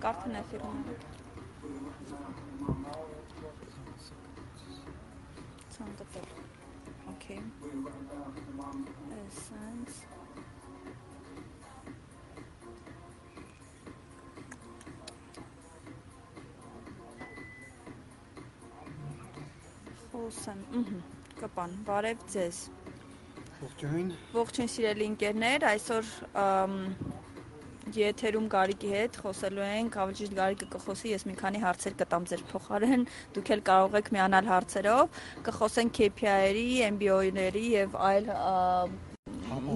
ենք արդեն էֆիրում։ Ցանտել։ Okay. Essence Խոսեմ։ Ահա, կպան։ Բարև ձեզ։ Ողջույն։ Ողջույն սիրելի ընկերներ, այսօր եթերում Գարիկի հետ խոսելու ենք, ավելի ճիշտ Գարիկը կխոսի, ես մի քանի հարցեր կտամ ձեր փոխարեն, դուք էլ կարող եք միանալ հարցերով, կխոսենք KPI-երի, MBO-ների եւ այլ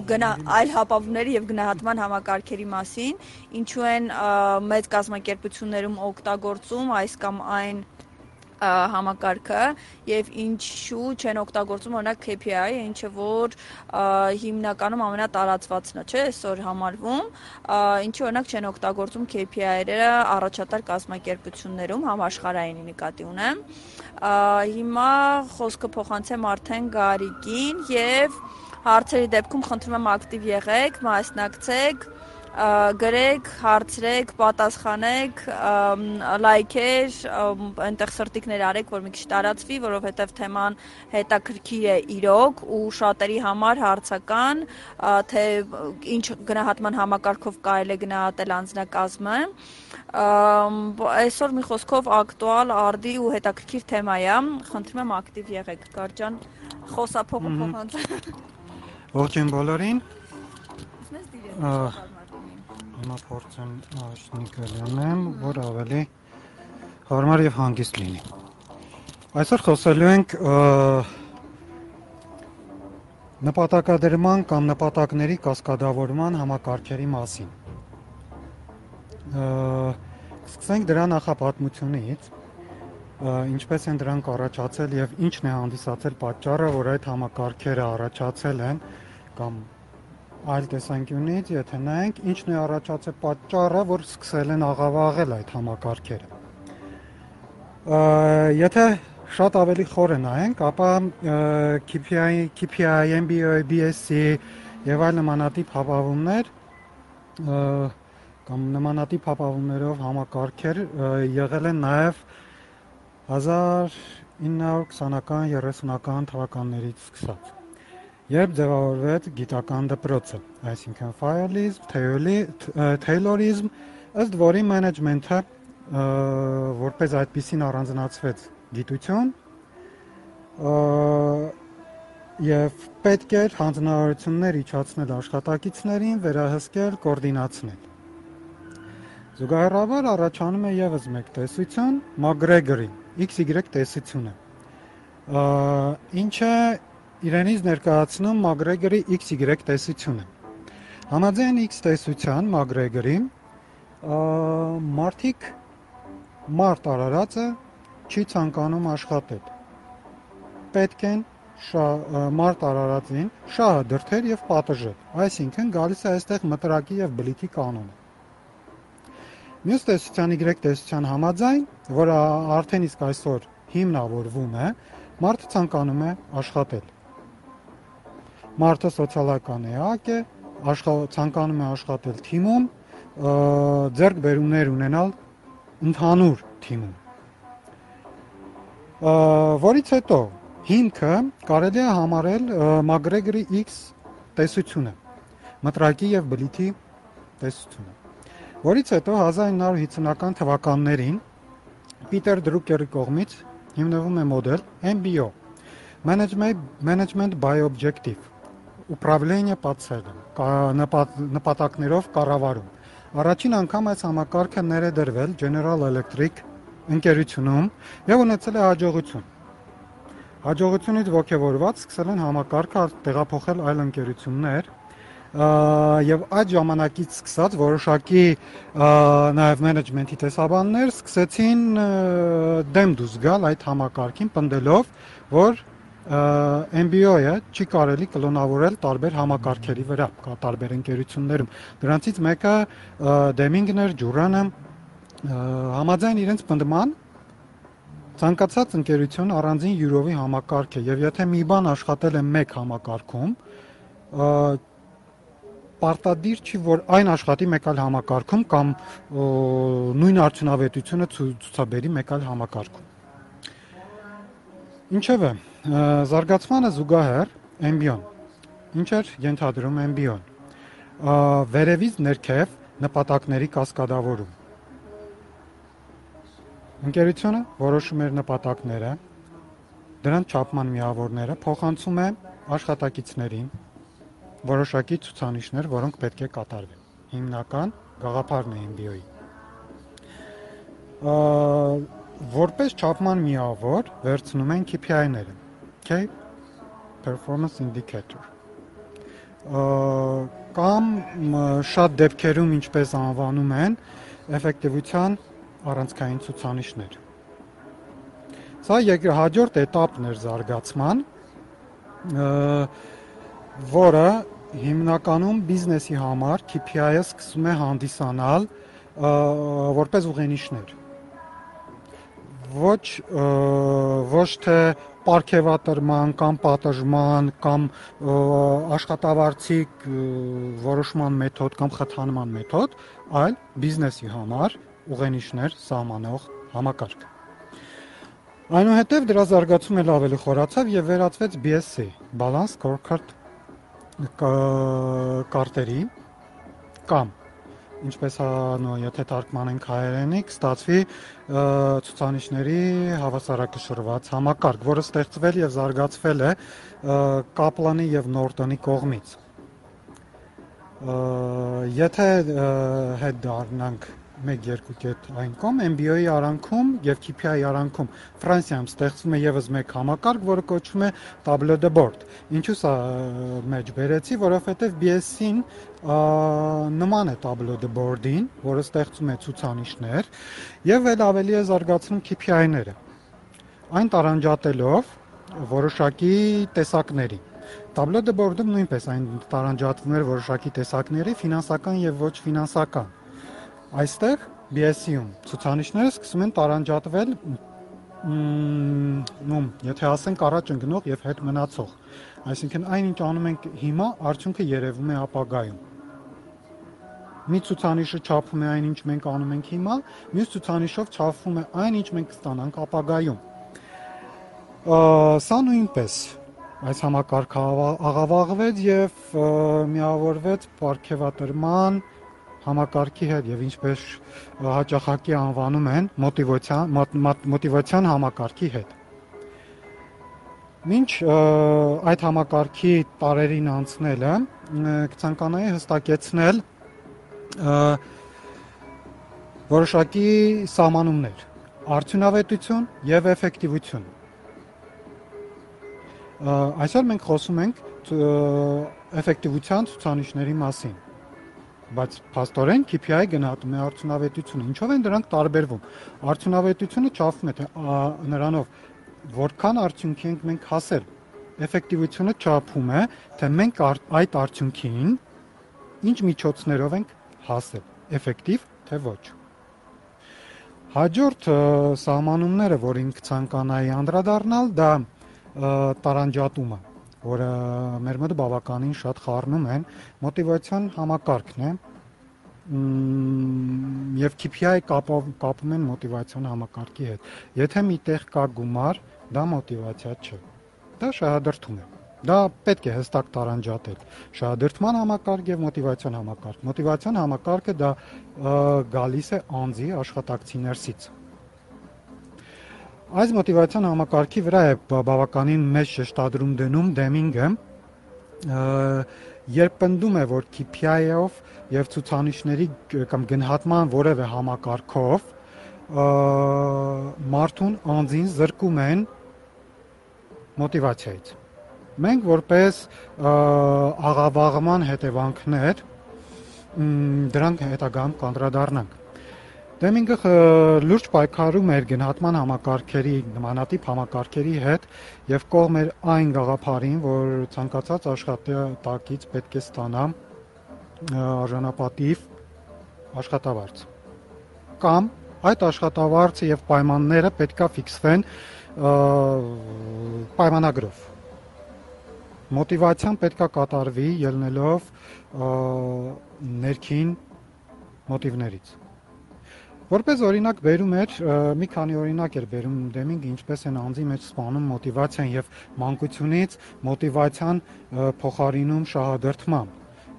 գնա այլ հապավումների եւ գնահատման համակարգերի մասին, ինչու են մեծ կազմակերպություններում օգտագործում այս կամ այն համակարգը եւ ինչու չեն օգտագործում օրինակ KPI, ինչը որ հիմնականում ամենատարածվածն է, չէ՞, այսօր համարվում, ինչու օրինակ չեն օգտագործում KPI-երը առաջատար կազմակերպություններում համաշխարհայինի նկատի ունեմ։ Հիմա խոսքը փոխանցեմ արդեն Գարիկին եւ հարցերի դեպքում խնդրում եմ ակտիվ եղեք, մասնակցեք գրեք, հարցրեք, պատասխանեք, լայքեր, այնտեղ սրտիկներ արեք, որ մի քիչ տարածվի, որովհետև թեման հետաքրքիր է իրոք ու շատերի համար հարցական, թե ինչ գնահատման համակարգով կարելի է գնահատել անձնակազմը։ Այսօր մի խոսքով ակտուալ, արդի ու հետաքրքիր թեմա է։ Խնդրում եմ ակտիվ եղեք, Կարճան, խոսափողը փոխանցել։ Ողջույն բոլորին։ դիրեք հիմա փորձեմ աշնիկը լինեմ, որ ավելի հարմար եւ հանգիստ լինի։ Այսօր խոսելու ենք նպատակադրման կամ նպատակների կասկադավորման համակարգերի մասին։ Սկսենք դրա նախապատմությունից, ինչպես են դրանք առաջացել եւ ինչն է հանդիսացել պատճառը, որ այդ համակարգերը առաջացել են կամ այլ տեսանկյունից, եթե նայենք, ինչն է առաջացել պատճառը, որ սկսել են աղավաղել այդ համակարգերը։ Եթե շատ ավելի խորը նայենք, ապա KPI, KPI, MBA, BSc եւ այլ նմանատիպ հավավումներ կամ նմանատիպ հավավումներով համակարգեր եղել են նաեւ 1920-ական, 30-ական թվականներից սկսած երբ ձևավորվեց գիտական դպրոցը, այսինքն Fayalism, Taylorism, ըստ որի մենեջմենթը որպես այդպեսին առանձնացվեց գիտություն եւ պետք էր հանձնարարություններ իջացնել աշխատակիցներին, վերահսկել, կոորդինացնել։ Զուգահեռաբար առաջանում է եւս մեկ տեսություն՝ Մագրեգորի XY տեսությունը, ինչը իրենից ներկայացնում Մագրեգորի XY տեսությունը։ Համաձայն X տեսության Մագրեգորի մարդիկ մարդ արարածը չի ցանկանում աշխատել։ Պետք են մարդ արարածին շահը դրթեր եւ պատժել։ Այսինքն գալիս է այստեղ մտրակի եւ բլիթի կանոնը։ Մյուս տեսության Y տեսության համաձայն, որը արդեն իսկ այսօր հիմնավորվում է, մարդը ցանկանում է աշխատել Մարդը սոցիալական էակ է, աշխատ ցանկանում է աշխատել թիմում, ձեռք բերումներ ունենալ ընդհանուր թիմում։ Որից հետո հիմքը կարելի է համարել Մագրեգորի X տեսությունը, մտրակի եւ բլիթի տեսությունը, որից հետո 1950-ական թվականներին Պիտեր Դրուկերի կողմից հիմնվում է մոդել MBO Management Management by Objective ուправլենիա по целям, նպատակներով կառավարում։ Առաջին անգամ այս համակարգը ներդրվել General Electric ընկերությունում եւ ունեցել է հաջողություն։ Հաջողությունից ողջավորված սկսել են համակարգը տեղափոխել այլ ընկերություններ եւ այդ ժամանակից սկսած որոշակի նաեւ մենեջմենթի տեսաբաններ սկսեցին դեմ դուզ գալ այդ համակարգին, պնդելով, որ MBO-ը չի կարելի կլոնավորել տարբեր համակարգերի վրա, կա տարբեր ընկերություններում։ Դրանցից մեկը Deming-ն էր, Jura-ը համաձայն իրենց պնդման ցանկացած ընկերություն առանձին յուրովի համակարգ է եւ եթե մի բան աշխատել է մեկ համակարգում պարտադիր չի, որ այն աշխատի մեկ այլ համակարգում կամ նույն արդյունավետությունը ցուցաբերի մեկ այլ համակարգում։ Ինչևէ, զարգացմանը զուգահեռ MBO-ն ինչ էր ենթադրում MBO-ն վերևից ներքև նպատակների կասկադավորում։ Ընկերությունը որոշում էր նպատակները, դրանց չափման միավորները փոխանցում է աշխատակիցներին որոշակի ցուցանիշներ, որոնք պետք է կատարվեն։ Հիմնական գաղափարն է MBO-ի։ Որպես չափման միավոր վերցնում են KPI-ները, Key Performance Indicator. Կամ շատ դեպքերում ինչպես անվանում են էֆեկտիվության առանցքային ցուցանիշներ։ Սա երկրորդ էտապն էր զարգացման, որը հիմնականում բիզնեսի համար KPI-ը սկսում է հանդիսանալ որպես ուղենիշներ ոչ ոչ թե ապարքեվատրման կամ պատժման կամ աշխատավարձի որոշման մեթոդ կամ խթանման մեթոդ, այլ բիզնեսի համար ուղենիշներ սահմանող համակարգ։ Այնուհետև դրա զարգացումը էլ ավելի խորացավ եւ վերածվեց BSC, Balance Scorecard կարտերի կամ ինչպես նո եթե թարգմանենք հայերենի, կստացվի ցուցանիշների հավասարակշռված համակարգ, որը ստեղծվել եւ զարգացվել է Կապլանի եւ Նորտոնի կողմից։ Եթե հետ դառնանք 1-2 կետ այն կողմ MBO-ի արանքում եւ KPI-ի արանքում Ֆրանսիայում ստեղծվում է եւս մեկ համակարգ, որը կոչվում է Tableau de bord։ Ինչու՞ սա մեջ բերեցի, որովհետեւ BS-ին նման է Tableau de bord-ին, որը ստեղծում է ցուցանիշներ եւ էլ ավելի է զարգացնում KPI-ները։ Այն տարանջատելով որոշակի տեսակների Tableau de bord-ում նույնպես այն տարանջատվում էր որոշակի տեսակների, ֆինանսական եւ ոչ ֆինանսական Այստեղ BSC-ում ցուցանիշները սկսում են տարանջատվել նո, եթե ասենք առաջ ընկնող եւ հետ մնացող։ Այսինքն այնինչ անում ենք հիմա, արդյունքը երևում է ապագայում։ Մի ցուցանիշը չափում է այնինչ մենք անում ենք հիմա, մյուս ցուցանիշով չափվում է այնինչ մենք կստանանք ապագայում։ Սա նույնպես այս համակարգը աղավաղվեց եւ միավորվեց ապարքեվատրման համակարգի հետ եւ ինչպես հաճախակի անվանում են մոտիվացիան մոտիվացիան համակարգի հետ։ Մինչ այդ համակարգի տարերին անցնելը կցանկանայի հստակեցնել որոշակի սահմանումներ՝ արդյունավետություն եւ էֆեկտիվություն։ Այսօր մենք խոսում ենք էֆեկտիվության ցուցանիշների մասին բայց փաստորեն KPI գնահատում է արդյունավետությունը։ Ինչով են դրանք տարբերվում։ Արդյունավետությունը չափվում է թե նրանով որքան արդյունքի ենք մենք հասել։ Էֆեկտիվությունը չափում է, թե մենք այդ արդյունքին ինչ միջոցներով ենք հասել։ Էֆեկտիվ թե ոչ։ Հաջորդ սահմանումները, որին կցանկանայի անդրադառնալ, դա տարանջատումը որը մեր մոտ բավականին շատ խառնում են, մոտիվացիոն համակարգն է եւ KPI կապով կապում են մոտիվացիոն համակարգի հետ։ Եթե միտեղ կա գումար, դա մոտիվացիա չէ։ Դա շահադրթում է։ Դա պետք է հստակ տարանջատել։ Շահադրթման համակարգ եւ մոտիվացիոն համակարգ։ Մոտիվացիոն համակարգը դա գալիս է անձի աշխատակցի ներսից Այս մոտիվացիոն համակարգի վրա է բավականին մեծ շեշտադրում դնում Դեմինգը, երբ պնդում է, որ KPI-ով եւ ցուցանիշների կամ գնահատման որևէ համակարգով մարդուն անձին զրկում են մոտիվացիայից։ Մենք որպես աղավաղման հետևանքներ դրանք հետագայում կանդրադառնանք Դեմինգը լուրջ պայքարում էր գնահատման համակարգերի, նմանատիպ համակարգերի հետ եւ կողմ էր այն գաղափարին, որ ցանկացած աշխատատակից պետք է ստանա արժանապատիվ աշխատավարձ։ Կամ այդ աշխատավարձը եւ պայմանները պետքա ֆիքսվեն պայմանագրով մոտիվացիան պետքա կատարվի ելնելով ներքին մոտիվներից։ Որպես օրինակ բերում էր մի քանի օրինակ էր բերում Դեմինգը ինչպես են անձի մեջ սպանում մոտիվացիան եւ մանկությունից մոտիվացիան փոխարինում շահադրթմամբ։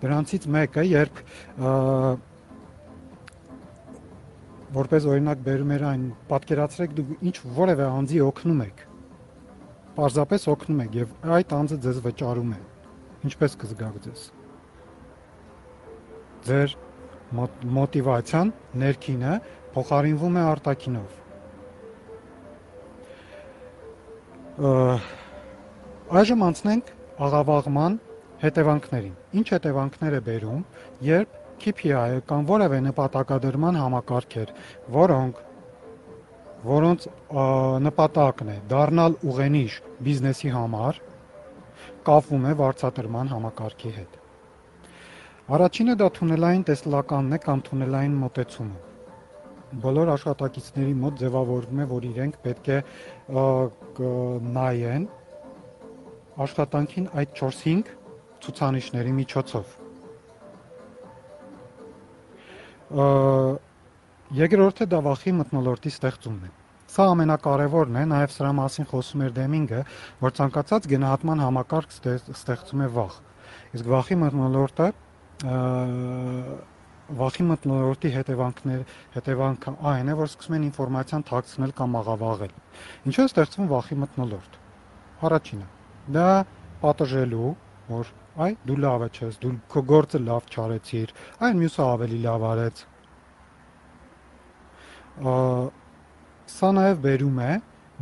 Դրանցից մեկը, երբ որպես օրինակ բերում էր այն, պատկերացրեք դուք ինչ որևէ անձի օգնում եք։ Պարզապես օգնում եք եւ այդ անձը ձեզ վճարում է։ Ինչպես կզգաք ձեզ։ Ձեր մոտիվացիան ներքինը փոխարինվում է արտաքինով։ Այժմ անցնենք աղավաղման հետևանքներին։ Ինչ հետևանքներ է բերում, երբ KPI-ը կամ որևէ նպատակադրման համակարգեր, որոնք որոնց նպատակն է դառնալ ուղենիշ բիզնեսի համար, կապվում է վարձատրման համակարգի հետ։ Առաջինը դա թունելային տեսլականն է կամ թունելային մոտեցումը։ Բոլոր աշխատակիցների մոտ ձևավորվում է, որ իրենք պետք է նայեն աշխատանքին այդ 4-5 ցուցանիշների միջոցով։ Երկրորդը դա վախի մտնոլորտի ստեղծումն է։ Սա ամենակարևորն է, նաև սրա մասին խոսում էր Դեմինգը, որ ցանկացած գնահատման համակարգ ստեղծում է վախ։ Իսկ վախի մտնոլորտը վախի մտնոլորտի հետևանքներ հետևանքը այն է, որ սկսում են ինֆորմացիան թաքցնել կամ աղավաղել։ Ինչու է ստեղծվում վախի մտնոլորտ։ Առաջինը՝ դա պատժելու, որ այ դու լավը չես, դու քո գործը լավ չարեցիր, այն մյուսը ավելի լավ արեց։ Սա նաև բերում է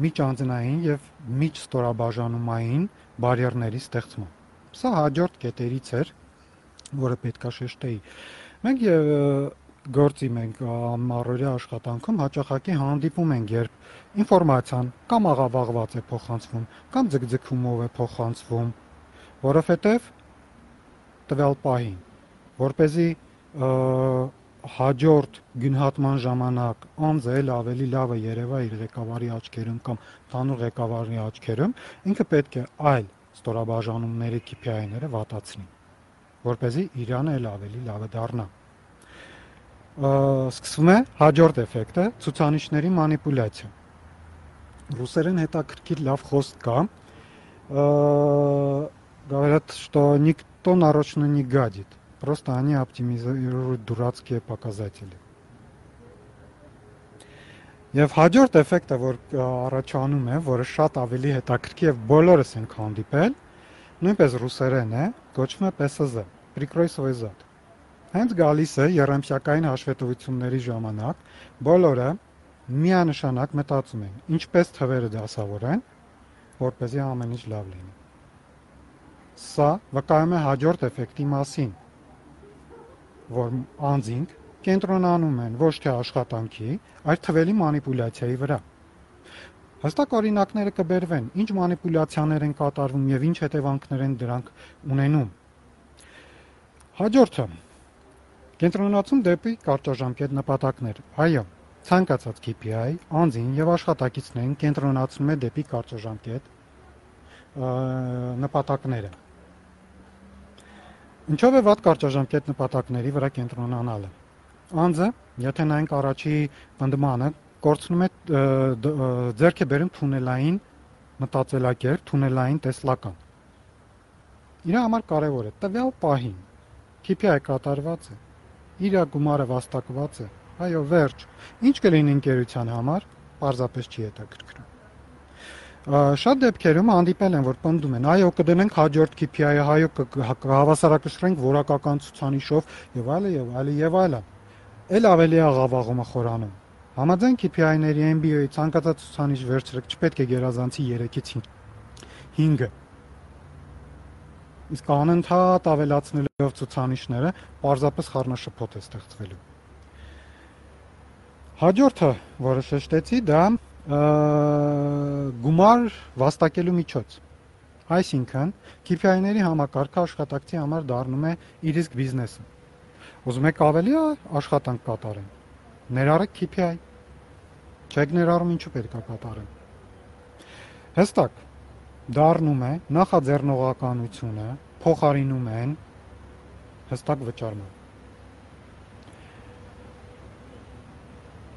միջանձնային եւ միջստորաբաժանումային բարիերների ստեղծման։ Սա հաջորդ կետերից էր, որը պետքա շեշտեի։ Մենք գործի մենք ամառօրյա աշխատանքում հաճախակի հանդիպում ենք, երբ ինֆորմացիան կամ աղավաղված է փոխանցվում, կամ ձգձգումով է փոխանցվում, որովհետև տվյալ պահին, որ เป զի հաջորդ գնահատման ժամանակ անձը էլ ավելի լավը երևա իր ղեկավարի աչքերում կամ տանուղ ղեկավարի աչքերում, ինքը պետք է այլ ստորաբաժանումների KPI-ները վատացնի որ เป զի Իրանը էլ ավելի լավը դառնա։ Սկսվում է հաջորդ էֆեկտը՝ ցուցանիշների մանիպուլյացիա։ Ռուսերեն հետաքրքիր лав խոսք կա։ Говорят, что никто нарочно не гадит. Просто они оптимизируют дурацкие показатели։ Եվ հաջորդ էֆեկտը, որ առաջանում է, որը շատ ավելի հետաքրքիր է, բոլորս ենք հանդիպել, նույնպես ռուսերեն է, կոչվում է PSZ, Prikroisovy zad։ Հենց գալիս է երամսյակային հաշվետվությունների ժամանակ, բոլորը միանշանակ մտածում են, ինչպես թվերը դասավորեն, որպեսզի ամեն ինչ լավ լինի։ Սա վկայում է հաջորդ էֆեկտի մասին, որ անձինք կենտրոնանում են ոչ թե աշխատանքի, այլ թվերի մանիպուլյացիայի վրա։ Հստակ օրինակները կբերվեն, ինչ մանիպուլյացիաներ են կատարվում եւ ինչ հետևանքներ են դրանք ունենում։ Հաջորդը կենտրոնացում դեպի կարճաժամկետ նպատակներ։ Այո, ցանկացած KPI անձին եւ աշխատակիցներին կենտրոնացնում է դեպի կարճաժամկետ նպատակները։ Ինչով է վատ կարճաժամկետ նպատակների վրա կենտրոնանալը։ Անձը, եթե նայենք առաջի պնդմանը, կորցնում է ձերք է բերում թունելային մտածելակերպ, թունելային տեսլական։ Իր համար կարևոր է տվյալ պահին KPI կատարված է, իր գումարը վաստակված է, այո, վերջ։ Ինչ կլինի ընկերության համար, պարզապես չի հետաքրքրում։ Շատ դեպքերում հանդիպել են, որ պնդում են, այո, կդնենք հաջորդ KPI-ը, հայո կհավասարակշռենք որակական ցուցանիշով եւ այլը եւ այլը եւ այլը։ Էլ ավելի աղավաղումը խորանում. Համաձայն KPI-ների MBO-ի ցանկացած ցուցանիշ վերցրեք չպետք է գերազանցի 3-ից 5-ը։ Իսկ անընդհատ ավելացնելով ցուցանիշները, պարզապես խառնաշփոթ է ստեղծվելու։ Հաջորդը, որը շեշտեցի, դա գումար վաստակելու միջոց։ Այսինքն, KPI-ների համակարգը աշխատակցի համար դառնում է իր իսկ բիզնեսը։ Ուզում եք ավելի աշխատանք կատարեն Ներառեք KPI։ Չեք ներառում ինչու պետք է կատարեմ։ Հստակ դառնում է նախաձեռնողականությունը, փոխարինում են հստակ վճարման։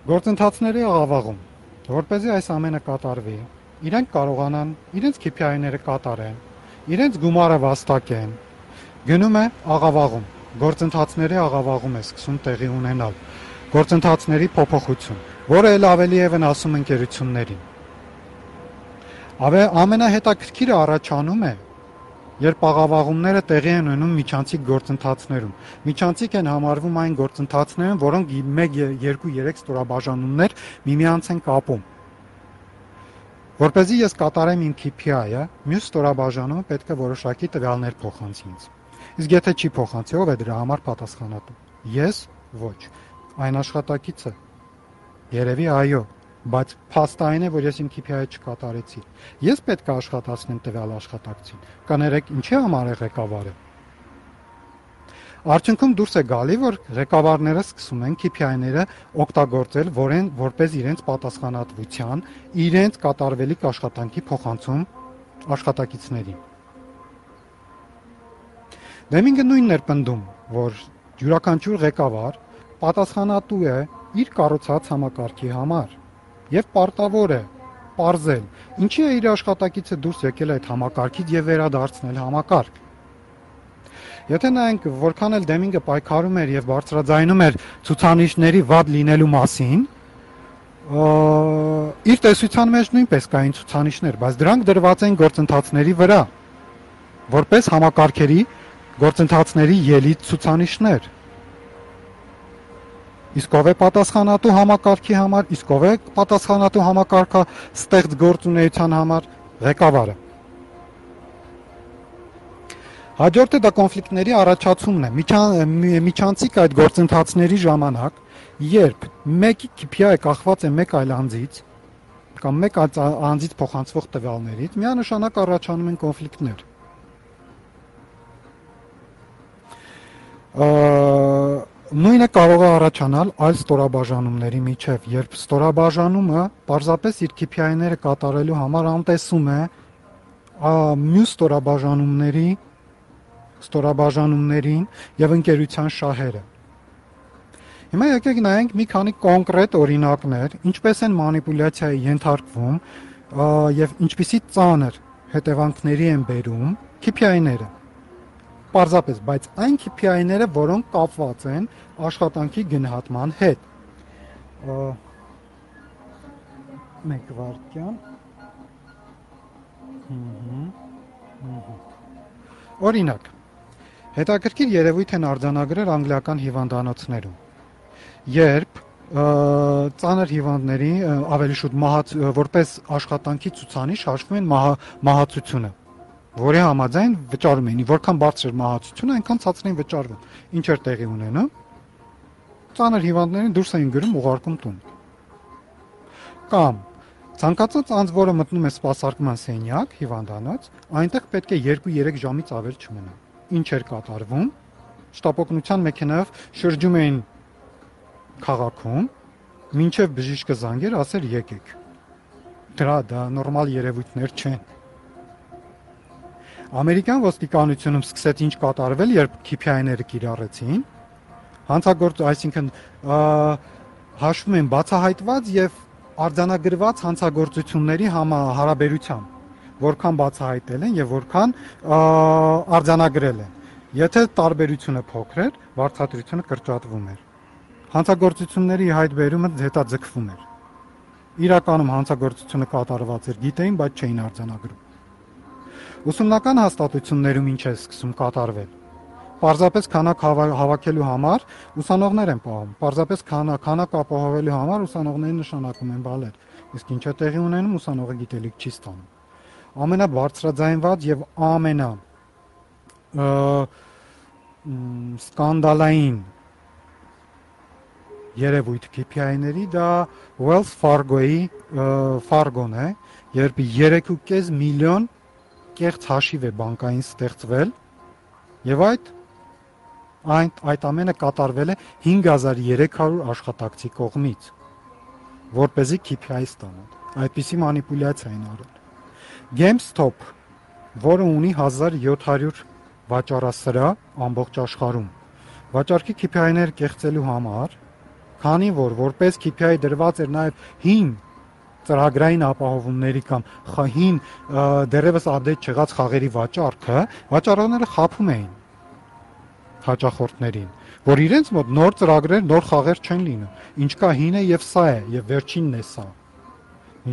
Գործընթացների աղավաղում, որ เป զի այս ամենը կատարվի, իրենք կարողանան իրենց KPI-ները կատարեն, իրենց գումարը վաստակեն, գնում է աղավաղում, գործընթացների աղավաղում է սկսում տեղի ունենալ, գործընթացների փոփոխություն, որը ել ավելի է վնասում ընկերություններին։ ամենահետաքրքիրը առաջանում է երբ աղավաղումները տեղի են ունենում միջանցիկ գործընթացներում։ Միջանցիկ են համարվում այն գործընթացները, որոնք 1, 2, 3 ստորաբաժանումներ միմյանց են կապում։ Որպեսզի ես կատարեմ իմ KPI-ը, մյուս ստորաբաժանումը պետք է որոշակի տվյալներ փոխանցի ինձ։ Իսկ եթե չի փոխանցի, ով է դրա համար պատասխանատու։ Ես ոչ։ Այն աշխատակիցը։ Երևի այո, բայց փաստային է, որ ես իմ KPI-ը չկատարեցի։ Ես պետք է աշխատացնեմ տվյալ աշխատակցին։ Կներեք, ինչի համար է ղեկավարը։ Արդյունքում դուրս է գալի, որ ղեկավարները սկսում են KPI-ները օգտագործել, որեն որպես իրենց պատասխանատվության, իրենց կատարվելիք աշխատանքի փոխանցում աշխատակիցներին։ Դեմինգը նույնն էր պնդում, որ յուրաքանչյուր ղեկավար պատասխանատու է իր կառուցած համակարգի համար եւ պարտավոր է parzել, ինչի է իր աշխատակիցը դուրս եկել այդ համակարգից եւ վերադարձնել համակարգ։ Եթե նայենք որքան էլ Դեմինգը պայքարում էր եւ բարձրաձայնում էր ցուցանիշների վատ լինելու մասին, իր տեսության մեջ նույնպես կային ցուցանիշներ, բայց դրանք դրված են գործընթացների վրա, որպես համակարգերի գործընթացների ելից ցուցանիշներ Իսկ ով է պատասխանատու համակարգի համար, իսկ ով է պատասխանատու համակարգը ստեղծ գործունեության համար ղեկավարը։ Հաջորդը դա կոնֆլիկտների առաջացումն է։ Միջանցիկ այդ գործընթացների ժամանակ, երբ մեկի KPI-ը կախված է մեկ այլ անձից կամ մեկ անձից փոխանցվող տվյալներից, միանշանակ առաջանում են կոնֆլիկտներ։ Ա Նույնը կարող է առաջանալ այլ ստորաբաժանումների միջև, երբ ստորաբաժանումը պարզապես իր KPI-ները կատարելու համար անտեսում է մյուս ստորաբաժանումների ստորաբաժանումներին եւ ընկերության շահերը։ Հիմա եկեք նայենք մի քանի կոնկրետ օրինակներ, ինչպես են մանիպուլյացիայի ենթարկվում եւ ինչպիսի ծանր հետևանքների են բերում KPI-ները Պարզապես, բայց այն KPI-ները, որոնք կապված են աշխատանքի գնահատման հետ։ Մեկ վարքյան։ Օրինակ, հետաքրքիր երևույթ են արձանագրել անգլիական հիվանդանոցներում։ Երբ ծանր հիվանդների ավելի շուտ մահաց որպես աշխատանքի ցուցանիշ հաշվում են մահացությունը որի համաձայն վճարում էին, որքան բարձր մահացությունը, այնքան ցածր էին վճարվում։ Ինչ էր տեղի ունենում։ Ծանր հիվանդներին դուրս էին գրում ուղարկում տուն։ Կամ ցանկացած անձ, որը մտնում է սպասարկման սենյակ, հիվանդանոց, այնտեղ պետք է 2-3 ժամից ավել չմնա։ Ինչ էր կատարվում։ Շտապօգնության մեքենայով շրջում էին քաղաքում, մինչև բժիշկը զանգեր, ասեր եկեք։ Դրա դա նորմալ երևույթներ չեն։ Ամերիկյան ոստիկանությունում սկսեց ինչ կատարվել, երբ KPI-ները կիրառեցին։ Հանցագործ, այսինքն հաշվում են բացահայտված եւ արձանագրված հանցագործությունների համա հարաբերությամբ որքան բացահայտել են եւ որքան արձանագրել են։ Եթե տարբերությունը փոքր էր, վարձատրությունը կրճատվում էր։ Հանցագործությունների հայտ բերումը հետաձգվում էր։ Իրականում հանցագործությունը կատարված էր, գիտեին, բայց չէին արձանագրում։ Ուսումնական հաստատություններում ինչ է սկսում կատարվել։ Պարզապես քանակ հավաքելու համար ուսանողներ են պահում։ Պարզապես քանակ քանակ ապահովելու համար ուսանողներին նշանակում են բալեր։ Իսկ ինչ է տեղի ունենում, ուսանողը գիտելիք չի ստանում։ Ամենաբարձրաձայնված եւ ամենա սկանդալային երևույթ KPI-ների դա Wells Fargo-ի Fargo-ն է, երբ 3.5 միլիոն կեղծ հաշիվ է բանկային ստեղծվել եւ այդ այն այդ ամենը կատարվել է 5300 աշխատակցի կողմից որ เป զի KPI ստանան այդպիսի մանիպուլյացիա են արել GameStop որը ունի 1700 վաճառասրա ամբողջ աշխարհում։ Վաճառքի KPI-ներ կեղծելու համար, քանի որ որպես KPI դրված էր նաև հին ծրագրային ապահովումների կամ հին դերևս ադետ չեղած խաղերի վաճառքը, վաճառողները խափում էին հաճախորդներին, որ իրենց մոտ նոր ծրագրեր, նոր խաղեր չեն լինում։ Ինչ կա հինը եւ սա է, եւ վերջինն է սա։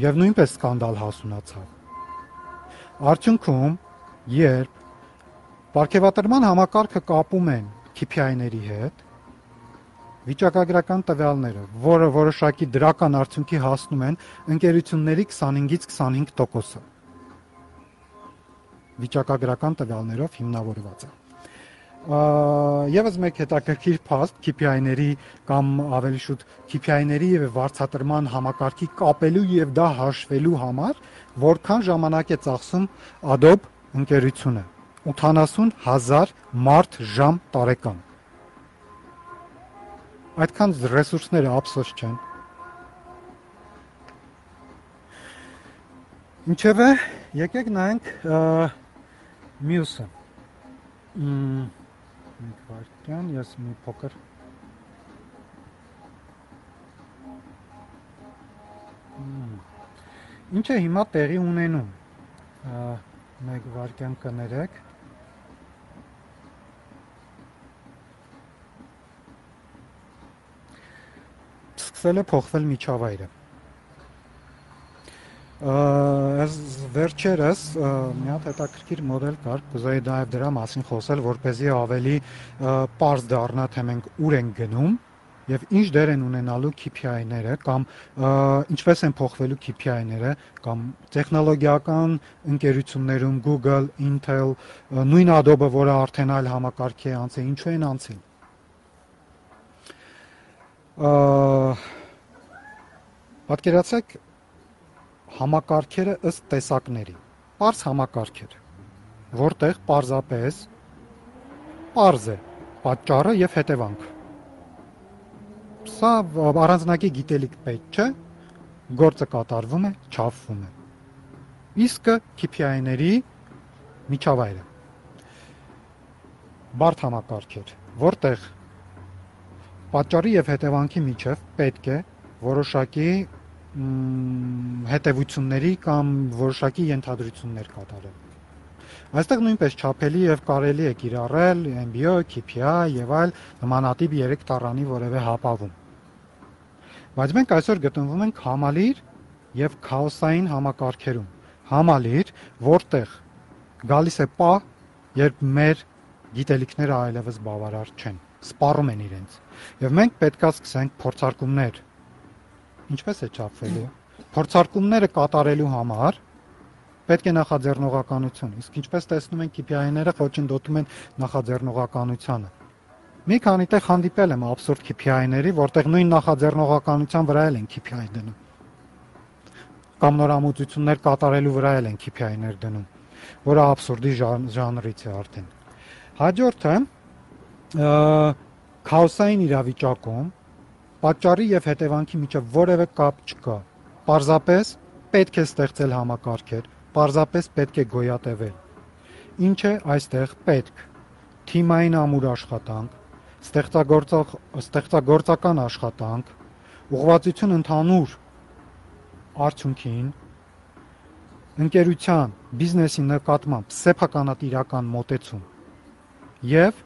Եվ նույնպես սկանդալ հասունացավ։ Արդյունքում, երբ Պարգևատրման համակարգը կապում են KPI-ների հետ, վիճակագրական տվյալները, որը որոշակի դրական արդյունքի հասնում են ընկերությունների 25-ից 25%-ը վիճակագրական տվյալներով հիմնավորված է եւս մեկ հետաքրքիր փաստ KPI-ների կամ ավելի շուտ KPI-ների եւ վարձատրման համակարգի կապելու եւ դա հաշվելու համար որքան ժամանակ է ծախսում Adobe ընկերությունը 80000 մարդ ժամ տարեկան այդքան ռեսուրսները ափսոս չեն Ինչևէ, եկեք նայենք մյուսը։ մի վարքյան, ես մի փոքր Ինչ է հիմա տեղի ունենում։ Մեկ վարքյան կներեք։ սկսել է փոխվել միջավայրը։ Այս վերջերս մի հատ հետաքրքիր մոդել կար, կուզեի նաև դրա մասին խոսել, որպեսզի ավելի པարզ դառնա, թե մենք ուր ենք գնում եւ ինչ դեր են ունենալու KPI-ները կամ ինչպես են փոխվելու KPI-ները կամ տեխնոլոգիական ընկերություններում Google, Intel, նույն Adobe, որը արդեն այլ համակարգի է անցել, ինչու են անցել Պատկերացեք համակարգերը ըստ տեսակների։ Պարզ համակարգեր, որտեղ պարզապես պարզ է պատճառը եւ հետևանքը։ Սա առանձնակի գիտելիք պետք չէ, գործը կատարվում է, չափվում է։ Իսկը KPI-ների միջավայրը։ Բարդ համակարգեր, որտեղ պատճառի եւ հետևանքի միջև պետք է որոշակի հետևությունների կամ որոշակի ենթադրություններ կատարել։ Այստեղ նույնպես չափելի եւ կարելի է կիրառել MBO, KPI եւ այլ նմանատիպ 3 տառանի որևէ հապավում։ Բայց մենք այսօր գտնվում ենք համալիր եւ քաոսային համակարգերում։ Համալիր, որտեղ գալիս է պա, երբ մեր գիտելիքները այլևս բավարար չեն, սպառում են իրենց։ Եվ մենք պետքա սկսենք փորձարկումներ։ Ինչպես է չափվելու։ Փորձարկումները կատարելու համար պետք է նախաձեռնողականություն։ Իսկ ինչպես տեսնում ենք, KPI-ները խոչընդոտում են նախաձեռնողականությանը։ Մի քանի տեղ հանդիպել եմ абսուրդ KPI-ների, որտեղ նույն նախաձեռնողականության վրա էլ են KPI դնում։ Կամ նորամուծություններ կատարելու վրա էլ են KPI-ներ դնում, որը абսուրդի ժանրից է արդեն։ Հաջորդը քաոսային իրավիճակում պատճառի եւ հետևանքի միջև որևէ կապ չկա։ Պարզապես պետք է ստեղծել համակարգեր, պարզապես պետք է գոյատևել։ Ինչ է այստեղ պետք։ Թիմային ամուր աշխատանք, ստեղծագործող ստեղծագործական աշխատանք, ուղղվածություն ընդհանուր արդյունքին, ընկերության, բիզնեսի նկատմամբ սեփականատիրական մոտեցում եւ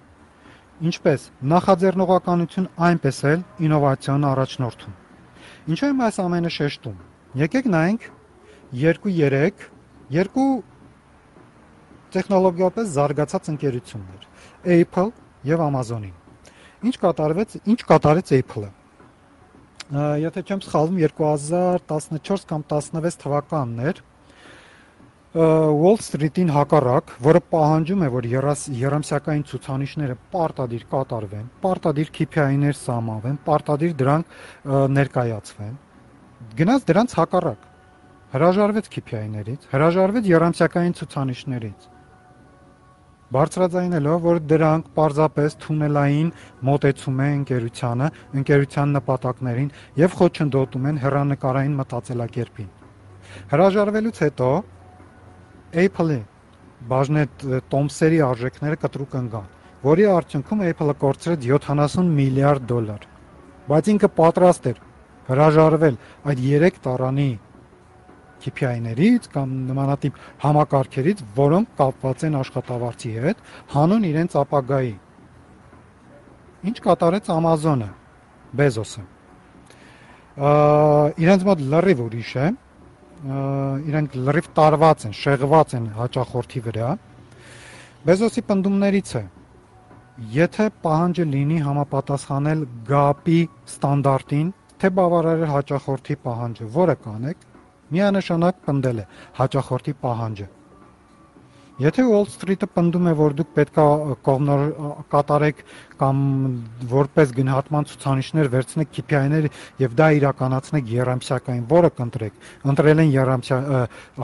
ինչպես նախաձեռնողականություն, այնպես էլ ինովացիոն առաջնորդում։ Ինչու եմ այս ամենը շեշտում։ Եկեք նայենք 2-3 երկու տեխնոլոգիապես զարգացած ընկերություններ՝ Apple եւ Amazon-ին։ Ինչ կատարվեց, ինչ կատարեց Apple-ը։ Եթե չեմ սխալվում 2014 կամ 16 թվականներ Wall Street-ին հակառակ, որը պահանջում է, որ երամսյակային ցուցանիշները պարտադիր կատարվեն, պարտադիր KPI-ներ սահմանվեն, պարտադիր դրանք ներկայացվեն, գնաց դրանց հակառակ։ Հրաժարվեց KPI-ներից, հրաժարվեց երամսյակային ցուցանիշներից բարձրաձայնելով, որ դրանք պարզապես թունելային մոտեցում է ընկերությանը, ընկերության նպատակներին եւ խոչընդոտում են հերանեկարային մտածելակերպին։ Հրաժարվելուց հետո Apple-ի բաժնետ տոմսերի արժեքները կտրուկ ընկան, որի արդյունքում Apple-ը կորցրեց 70 միլիարդ դոլար։ Բայց ինքը պատրաստ էր հրաժարվել այդ 3 տարանի KPI-ներից կամ նմանատիպ համակարգերից, որոնք կապված են աշխատավարձի հետ, հանուն իրենց ապագայի։ Ինչ կատարեց Amazon-ը, Bezos-ը։ Իրենց մոտ լրիվ ուրիշ է, իրենք լրիվ տարված են, շեղված են հաճախորդի վրա։ Bezos-ի պնդումներից է, եթե պահանջը լինի համապատասխանել GAP-ի ստանդարտին, թե բավարարել հաճախորդի պահանջը, որը կանեք, միանշանակ պնդել է հաճախորդի պահանջը։ Եթե Wall Street-ը պնդում է, որ դուք պետքա կողմնոր կատարեք կամ որպես գնահատման ցուցանիշներ վերցնեք KPI-ներ եւ դա իրականացնեք երամսյակային, որը կընտրեք, ընտրել են երամսյա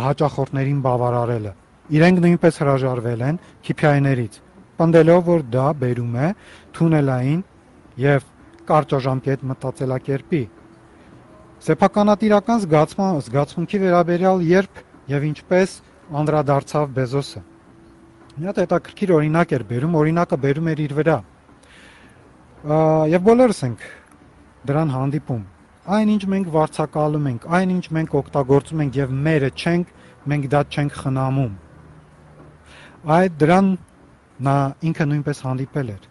հաճախորդներին բավարարելը։ Իրենք նույնպես հրաժարվել են KPI-ներից, պնդելով, որ դա բերում է թունելային եւ կարճաժամկետ մտածելակերպի Սեփականատիրական զգացման զգացմունքի վերաբերյալ երբ եւ ինչպես անդրադարձավ Բեզոսը։ Մի հատ հետաքրքիր օրինակ էր բերում, օրինակը բերում էր իր վրա։ Եվ բոլորս ենք դրան հանդիպում։ Այնինչ մենք վարչակալում ենք, այնինչ մենք օգտագործում ենք եւ մերը չենք, մենք դա չենք խնամում։ Այդ դրան նա ինքը նույնպես հանդիպել էր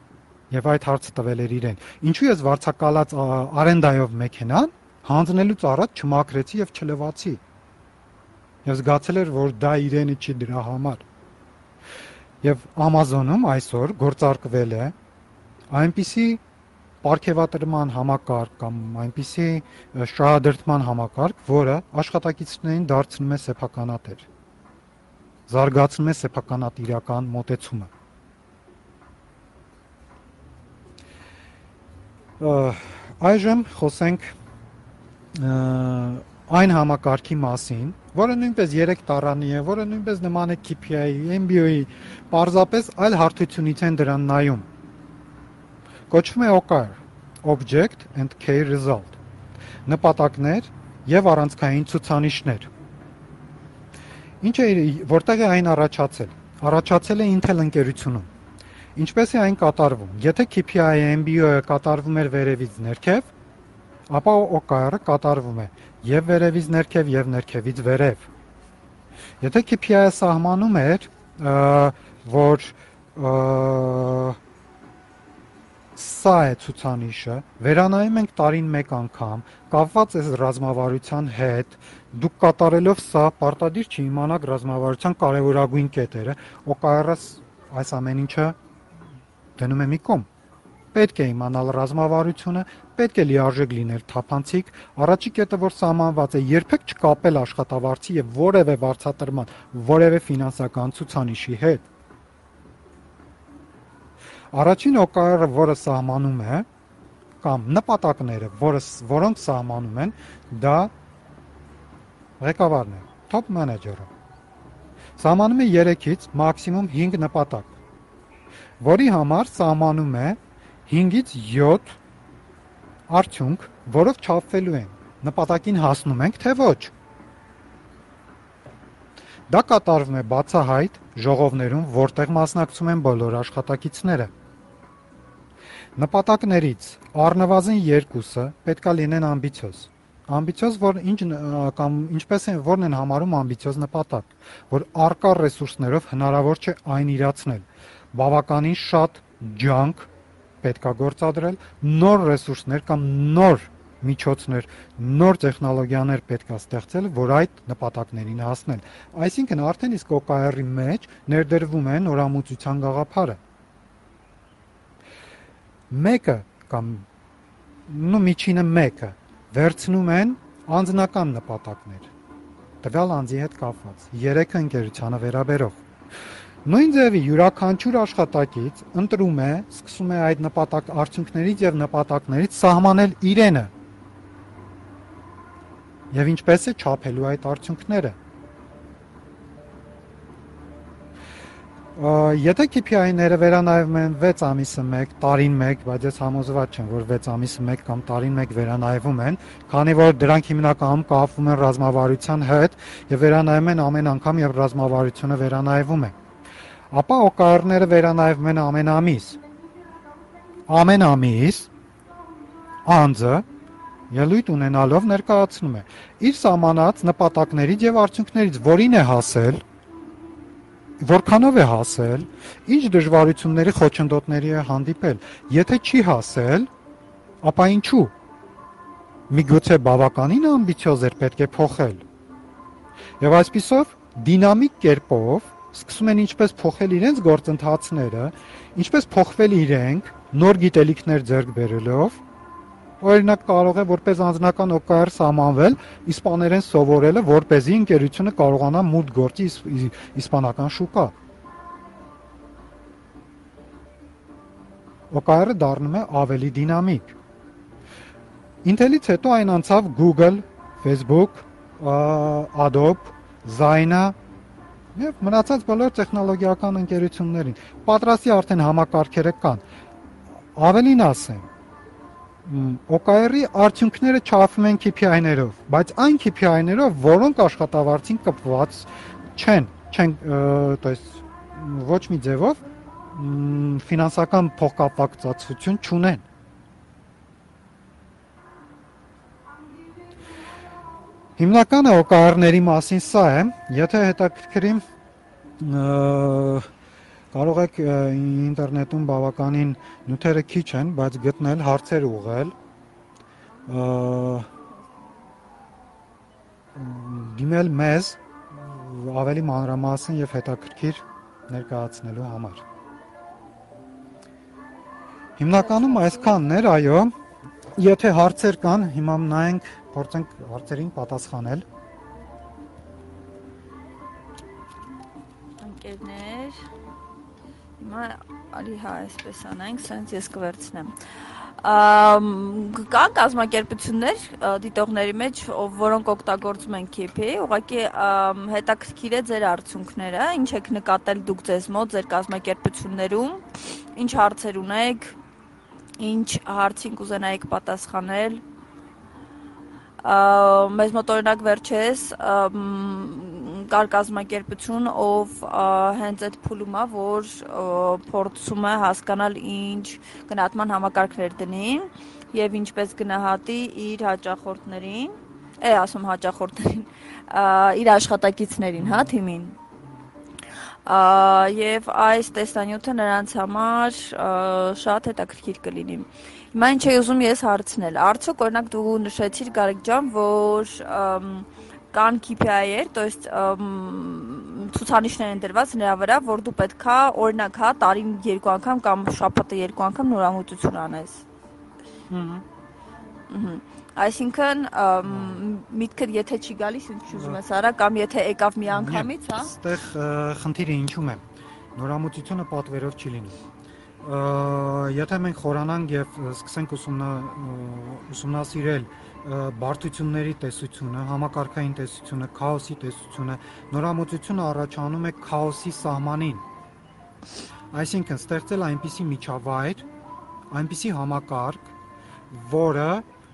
եւ այդ հարցը տվել էր իրեն։ Ինչու ես վարչակալած արենդայով մեքենան հանձնելուց առաջ չմաքրեցի եւ չլվացի։ Եվ զգացել էր, որ դա իրենը չի դրա համար։ Եվ Amazon-ում այսօր գործարկվել է այնպիսի ապարքեվատրման համակարգ կամ այնպիսի շահադրթման համակարգ, որը աշխատակիցներին դարձնում է սեփականատեր։ Զարգացնում է սեփականատիրական մոտեցումը։ Այժմ խոսենք այն համակարգի մասին, որը նույնպես 3 տարանի է, որը նույնպես նման է KPI-ի, MBO-ի, parzapes այլ հարթությունից են դրան նայում։ Կոչվում է OKR, Object and Key Result։ Նպատակներ եւ առանցքային ցուցանիշներ։ Ինչ է որտեղ է այն առաջացել։ Առաջացել է Intel ընկերությունում։ Ինչպես է այն կատարվում։ Եթե KPI-ը MBO-ը կատարվում էր վերևից ներքև, ապա OKR-ը կատարվում է եւ վերևից ներքև եւ ներքևից վերև։ Եթե KPI-ը սահմանում էր, որ սա է ցուցանիշը, վերանայում ենք տարին 1 անգամ, կապված է ռազմավարության հետ, դուք կատարելով սա պարտադիր չի իմանաք ռազմավարության կարևորագույն կետերը, OKR-ը այս ամեն ինչը դնում է մի կողմ պետք է իմանալ ռազմավարությունը, պետք է լիարժեք լինել թափանցիկ, առաջի կետը որ սահմանված է, երբեք չկապել աշխատավարձի եւ որևէ վարձատրման, որևէ ֆինանսական ցուցանիշի հետ։ Առաջին օկարը, որը սահմանում է, կամ նպատակները, որը որոնք սահմանում են, դա ղեկավարն է, top manager-ը։ Սահմանում է 3-ից մաքսիմում 5 նպատակ, որի համար սահմանում է 5-ից 7 արդյունք, որով չափվելու են։ Նպատակին հասնում ենք, թե ոչ։ Դա կատարվում է բացահայտ ժողովներում, որտեղ մասնակցում են բոլոր աշխատակիցները։ Նպատակներից առնվազն երկուսը պետքա լինեն ամբիցիոզ։ Ամբիցիոզ, որ ինչ կամ ինչպես են որն են համարում ամբիցիոզ նպատակ, որ արկա ռեսուրսներով հնարավոր չէ այն իրացնել։ Բավականին շատ ջանք պետքա գործադրել, նոր ռեսուրսներ կամ նոր միջոցներ, նոր տեխնոլոգիաներ պետքա ստեղծել, որ այդ նպատակներին հասնել։ Այսինքն արդեն իսկ OKR-ի մեջ ներդրվում է նորամուծության գաղափարը։ Մեկը կամ նո միջինը մեկը վերցնում են անձնական նպատակներ տվյալ անձի հետ կապված երեքը ընկերությանը վերաբերող Նույն ձևի յուրաքանչյուր աշխատակից ընտրում է, սկսում է այդ նպատակ արդյունքներից եւ նպատակներից սահմանել իրենը։ Եվ ինչպես է չափելու այդ արդյունքները։ Եթե KPI-ները վերանայվում են 6 ամիսը 1, տարին 1, բայց ես համոզված չեմ, որ 6 ամիսը 1 կամ տարին 1 վերանայվում են, քանի որ դրանք հիմնականում կապվում են ռազմավարության հետ եւ վերանայում են ամեն անգամ, երբ ռազմավարությունը վերանայվում է ապա օկարները վերանայվում են ամենամիս։ Ամենամիս անձը ելույթ ունենալով ներկայացնում է իր սահմանած նպատակներից եւ արդյունքներից, որին է հասել, որքանով է հասել, ինչ դժվարությունների խոչընդոտների է հանդիպել։ Եթե չի հասել, ապա ինչու՞։ Միգուցե բավականին ամբիցիոզ էր պետք է փոխել։ Եվ այսպիսով դինամիկ կերպով սկսում են ինչպես փոխել իրենց գործընթացները, ինչպես փոխվել իրենք նոր գիտելիքներ ձեռք բերելով, օրինակ կարող է որպես անձնական OKR սահմանվել իսպաներեն սովորելը, որ เป զի ընկերությունը կարողանա մուտք գործի իսպանական շուկա։ OKR-ը դառնում է ավելի դինամիկ։ Intel-ից հետո այն անցավ Google, Facebook, Adobe, Zyna եւ մնացած բոլոր տեխնոլոգիական ընկերություններին։ Պատրաստի արդեն համակարգերը կան։ Ավելին ասեմ, OKR-ի արդյունքները չափվում են KPI-ներով, բայց այն KPI-ներով, որոնք աշխատավարձին կապված չեն, չեն, то есть ոչ մի ձևով ֆինանսական փոխկապակցություն չունեն։ Հիմնականը OKR-ների մասին սա է, եթե հետաքրքրի Կարող եք ինտերնետում բավականին նյութերը քիչ են, բայց գտնել հարցեր ուղղել դիմել մեզ ավելի մանրամասն եւ հետաքրքիր ներկայացնելու համար։ Հիմնականում այսքանն էր, այո։ Եթե հարցեր կան, հիմա նայենք, փորձենք հարցերին պատասխանել։ Ընկերներ Հիմա արի հա այսպես անենք, սենց ես կվերցնեմ կան կազմակերպություններ դիտողների մեջ, որոնք օգտագործում են KPI, ուղղակի հետաքրքիր է ձեր արդյունքները, ինչ եք նկատել դուք ձեզ մոտ ձեր կազմակերպություններում, ինչ հարցեր ունեք, ինչ հարցին կուզենայիք պատասխանել։ Մեզ մոտ օրինակ վերջերս կար կազմակերպություն, ով հենց այդ փուլում է, որ փորձում է հասկանալ ինչ գնահատման համակարգներ դնի եւ ինչպես գնահատի իր հաճախորդներին, է ասում հաճախորդներին, իր աշխատակիցներին, հա, թիմին եւ այս տեսանյութը նրանց համար շատ հետաքրքիր կլինի։ Հիմա ինչ էի ուզում ես հարցնել։ Արդյոք օրինակ դու նշեցիր Գարեկ ջան, որ կան KPI-եր, то есть ցուցանիշներ են դրված նրա վրա, որ դու պետքա օրինակ հա տարին երկու անգամ կամ շաբաթը երկու անգամ նորամուծություն անես։ Ահա։ Այսինքն միտքդ եթե չի գալիս, ինչ ուզում ես արա կամ եթե եկավ մի անգամից, հա։ Այստեղ խնդիրը ինչու՞մ է։ Նորամուծությունը պատվերով չի լինի եթե մենք խորանանք եւ սկսենք ուսումնասիրել բարդությունների տեսությունը, համակարգային տեսությունը, քաոսի տեսությունը, նորամուծությունը առաջանում է քաոսի սահմանին։ Այսինքն ստեղծել այնպիսի միջավայր, այնպիսի համակարգ, որը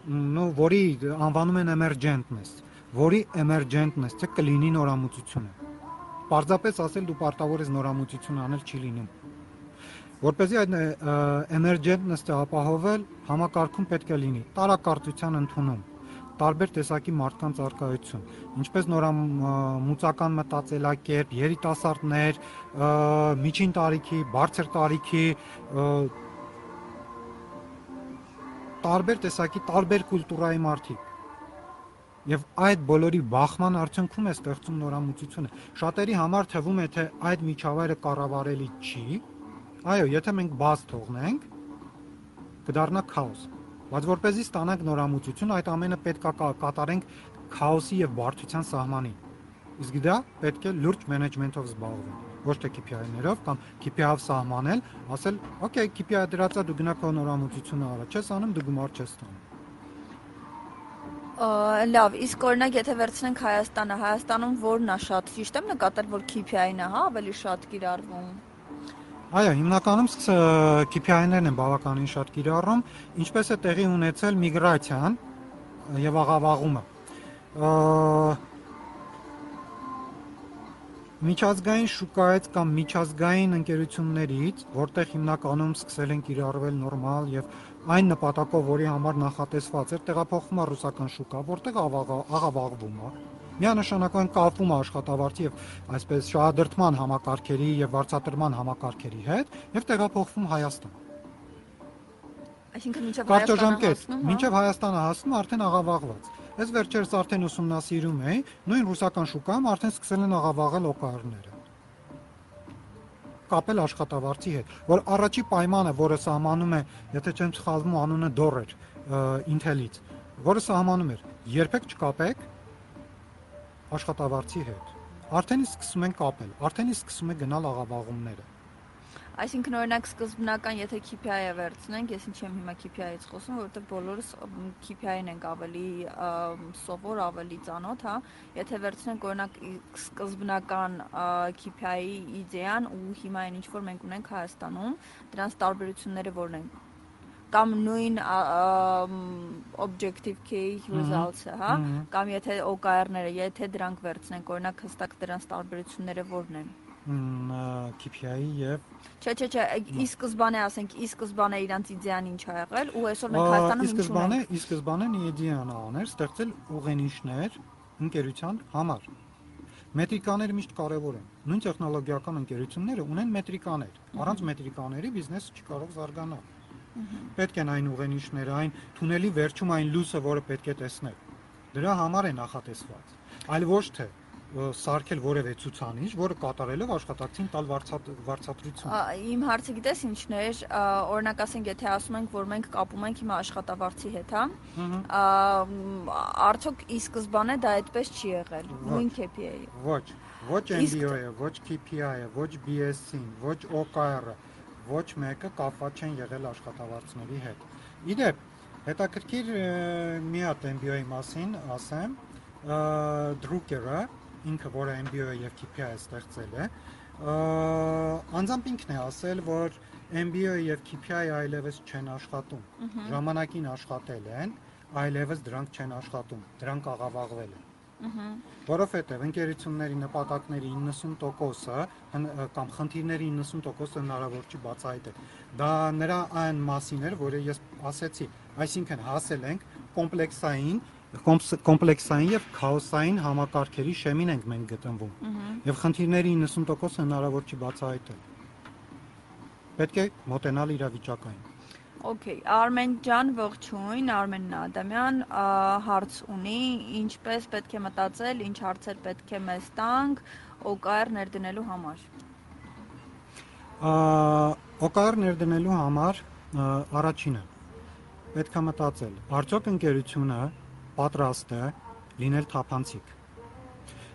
նո որի անվանում են emergentness, որի emergentness-ը կլինի նորամուծությունը։ Պարզապես ասել դու պարտավոր ես նորամուծություն անել չի լինում Որպեսզի այդ emergent-ը ապահովել, համակարգում պետք է լինի տարակարծության ընդունում, տարբեր տեսակի մարդկանց արկայություն, ինչպես նորամուծական մտածելակերպ, երիտասարդներ, միջին տարիքի, բարձր տարիքի, տարբեր տեսակի, տարբեր կուլտուրայի մարդիկ Եվ այդ բոլորի բախման արդյունքում է ստեղծում նորամուծությունը։ Շատերի համար թվում է, թե այդ միջավայրը կառավարելի չի, Այո, եթե մենք բաց թողնենք, կդառնա քաոս։ Բայց որպեսզի ստանանք նորամուծություն, այդ ամենը պետք է կատարենք քաոսի եւ բարդության սահմանին։ Իսկ դա պետք է լուրջ մենեջմենթով զբաղվել ոչ թե KPI-ներով կամ KPI-ով սահմանել, ասել, «Okay, KPI դրածա դու գնա քո նորամուծությունը արա, չես անում, դու գումար չես ստանում»։ Լավ, իսկ օրինակ եթե վերցնենք Հայաստանը, Հայաստանում որն է շատ ճիշտ եմ նկատել, որ KPI-ն է, հա, ավելի շատ կիրառվում։ Այո, հիմնականում KPI-ներն են բավականին շատ կիրառում, ինչպես է տեղի ունեցել միգրացիան եւ աղավաղումը։ միջազգային շուկայից կամ միջազգային ընկերություններից, որտեղ հիմնականում սկսել են կիրառվել նորմալ եւ այն նպատակով, որի համար նախատեսված էր, տեղափոխվում է ռուսական շուկա, որտեղ աղավաղվում է միանշանական կապվում աշխատավարձի եւ այսպես շահադրթման համակարգերի եւ վարձատրման համակարգերի հետ եւ տեղափոխվում Հայաստան։ Այսինքն մինչև Հայաստանը հասնում, մինչև Հայաստանը հասնում արդեն աղավաղված։ Ես վերջերս արդեն ուսումնասիրում էի, նույն ռուսական շուկայում արդեն սկսել են աղավաղել օկարները կապել աշխատավարձի հետ, որ առաջի պայմանը, որը սահմանում է, եթե չեմ սխալվում, անունը Դոր էր Intel-ից, որը սահմանում էր, երբեք չկապեք աշխատավարձի հետ։ Արդեն իսկ սկսում են կապել, արդեն իսկ սկսում է գնալ աղավաղումները։ Այսինքն օրինակ սկզբնական, եթե KPI-ը վերցնենք, ես ինչի եմ հիմա KPI-ից խոսում, որովհետև բոլորս KPI-ին ենք ավելի սովոր, ավելի ծանոթ, հա։ Եթե վերցնենք օրինակ սկզբնական KPI-ի իդեան ու հիմա այն ինչ որ մենք ունենք Հայաստանում, դրանց տարբերությունները որն են կամ նույն objective key results-ը, հա, կամ եթե OKR-ները, եթե դրանք վերցնենք, օրինակ հստակ դրանց տարբերությունները որն են KPI-ի եւ Չէ, չէ, չէ, ի սկզբանե ասենք, ի սկզբանե իրանց իդեան ինչ ա եղել ու այսօր մենք Հայաստանում ինչ ունենք։ Ի սկզբանե, ի սկզբանե իդեան աներ ստեղծել ուղենիշներ ընկերության համար։ Մետրիկաները միշտ կարևոր են։ Նույն տեխնոլոգիական ընկերությունները ունեն մետրիկաներ։ Առանց մետրիկաների բիզնեսը չի կարող զարգանալ պետք են այն ուղենիշները, այն թունելի վերջում այն լույսը, որը պետք է տեսնել։ Դրա համար է նախատեսված։ Այլ ոչ թե սարքել որևէ ցուցանիշ, որը կատարելով աշխատակցին տալ վարձատրություն։ Իմ հարցը գիտես ինչն էր, օրինակ ասենք, եթե ասում ենք, որ մենք կապում ենք հիմա աշխատավարձի հետ, հա։ Արդյոք ի սկզբանե դա այդպես չի եղել։ Նույն KPI-ը։ Ոչ, ոչ MBO-ը, ոչ KPI-ը, ոչ BS-ին, ոչ OKR-ը ոչ մեկը կապված չեն եղել աշխատավարձների հետ։ Իդեպ, հետաքրքիր մի հատ MBO-ի մասին ասեմ, Drucker-ը, ինքը որը MBO-ը եւ KPI-ը ստեղծել է, անձամբ ինքն է ասել, որ MBO-ը եւ KPI-ը այլևս չեն աշխատում։ Ժամանակին աշխատել են, այլևս դրանք չեն աշխատում, դրանք աղավաղվել են։ Որովհետև ընկերությունների նպատակների 90%-ը կամ խնդիրների 90%-ը հնարավոր չի բացահայտել։ Դա նրա այն մասին էր, որը ես ասեցի, այսինքն հասել ենք կոմպլեքսային կոմպլեքսային եւ քաոսային համակարգերի շեմին ենք մենք գտնվում։ Եվ խնդիրների 90%-ը հնարավոր չի բացահայտել։ Պետք է մոտենալ իրավիճակային։ Okay, Արմեն ջան, ողջույն, Արմենն Ադամյան, հարց ունի, ինչպես պետք է մտածել, ինչ հարցեր պետք է մեզ տանք OKR ներդնելու համար։ OKR ներդնելու համար առաջինը պետք է մտածել, արդյոք ընկերությունը պատրաստ է լինել թափանցիկ։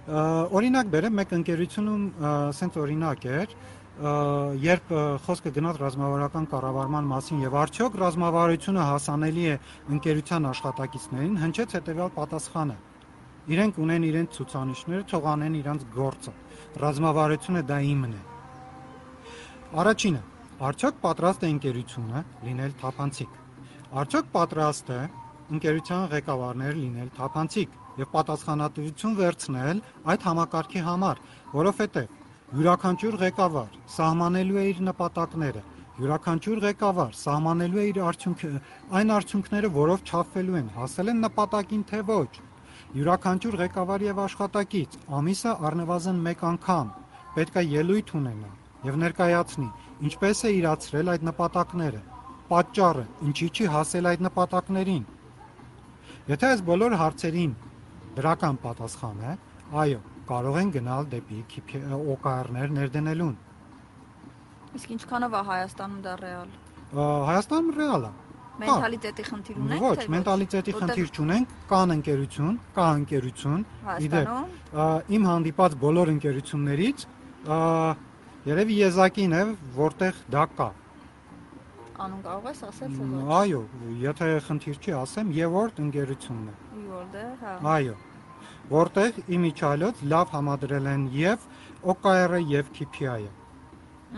Օրինակ բերեմ, մեկ ընկերությունում սենց օրինակ էր, երբ խոսքը գնաց ռազմավարական կառավարման մասին եւ արդյոք ռազմավարությունը հասանելի է ընկերության աշխատակիցներին, հնչեց հետեւյալ պատասխանը. իրենք ունեն իրենց ցուցանիշները, թող անեն իրենց գործը։ Ռազմավարությունը դա իմն է։ Առաջինը, արդյոք պատրաստ է ընկերությունը լինել թափանցիկ։ Արդյոք պատրաստ է ընկերության ղեկավարները լինել թափանցիկ եւ պատասխանատվություն վերցնել այդ համակարգի համար, որովհետեւ Յուրաքանչյուր ղեկավար սահմանելու է իր նպատակները։ Յուրաքանչյուր ղեկավար սահմանելու է իր արդյունքը, այն արդյունքները, որով չափվելու են, հասել են նպատակին թե ոչ։ Յուրաքանչյուր ղեկավար եւ աշխատակից ամիսը առնվազն 1 անգամ պետք է ելույթ ունենա եւ ներկայացնի ինչպես է իրացրել այդ նպատակները, պատճառը, ինչի չի հասել այդ նպատակներին։ Եթե այս բոլոր հարցերին դրական պատասխան է, այո, կարող են գնալ դեպի OKR-ներ ներդնելուն։ Իսկ ինչքանով է Հայաստանում դա ռեալ։ Հայաստանում ռեալ է։ Մենտալիտետի խնդիր ունենք թե ոչ։ մենտալիտետի խնդիր չունենք, կան ընկերություն, կա ընկերություն։ Իդեպ իմ հանդիպած բոլոր ընկերություններից երևի եզակին է, որտեղ դա կա։ Անուն կարող ես ասել թե ոչ։ Այո, եթե խնդիր չի, ասեմ Եվորդ ընկերությունն է։ Եվորդը, հա։ Այո որտեղ իմիջիալոց լավ համադրել են եւ OKR-ը եւ KPI-ը։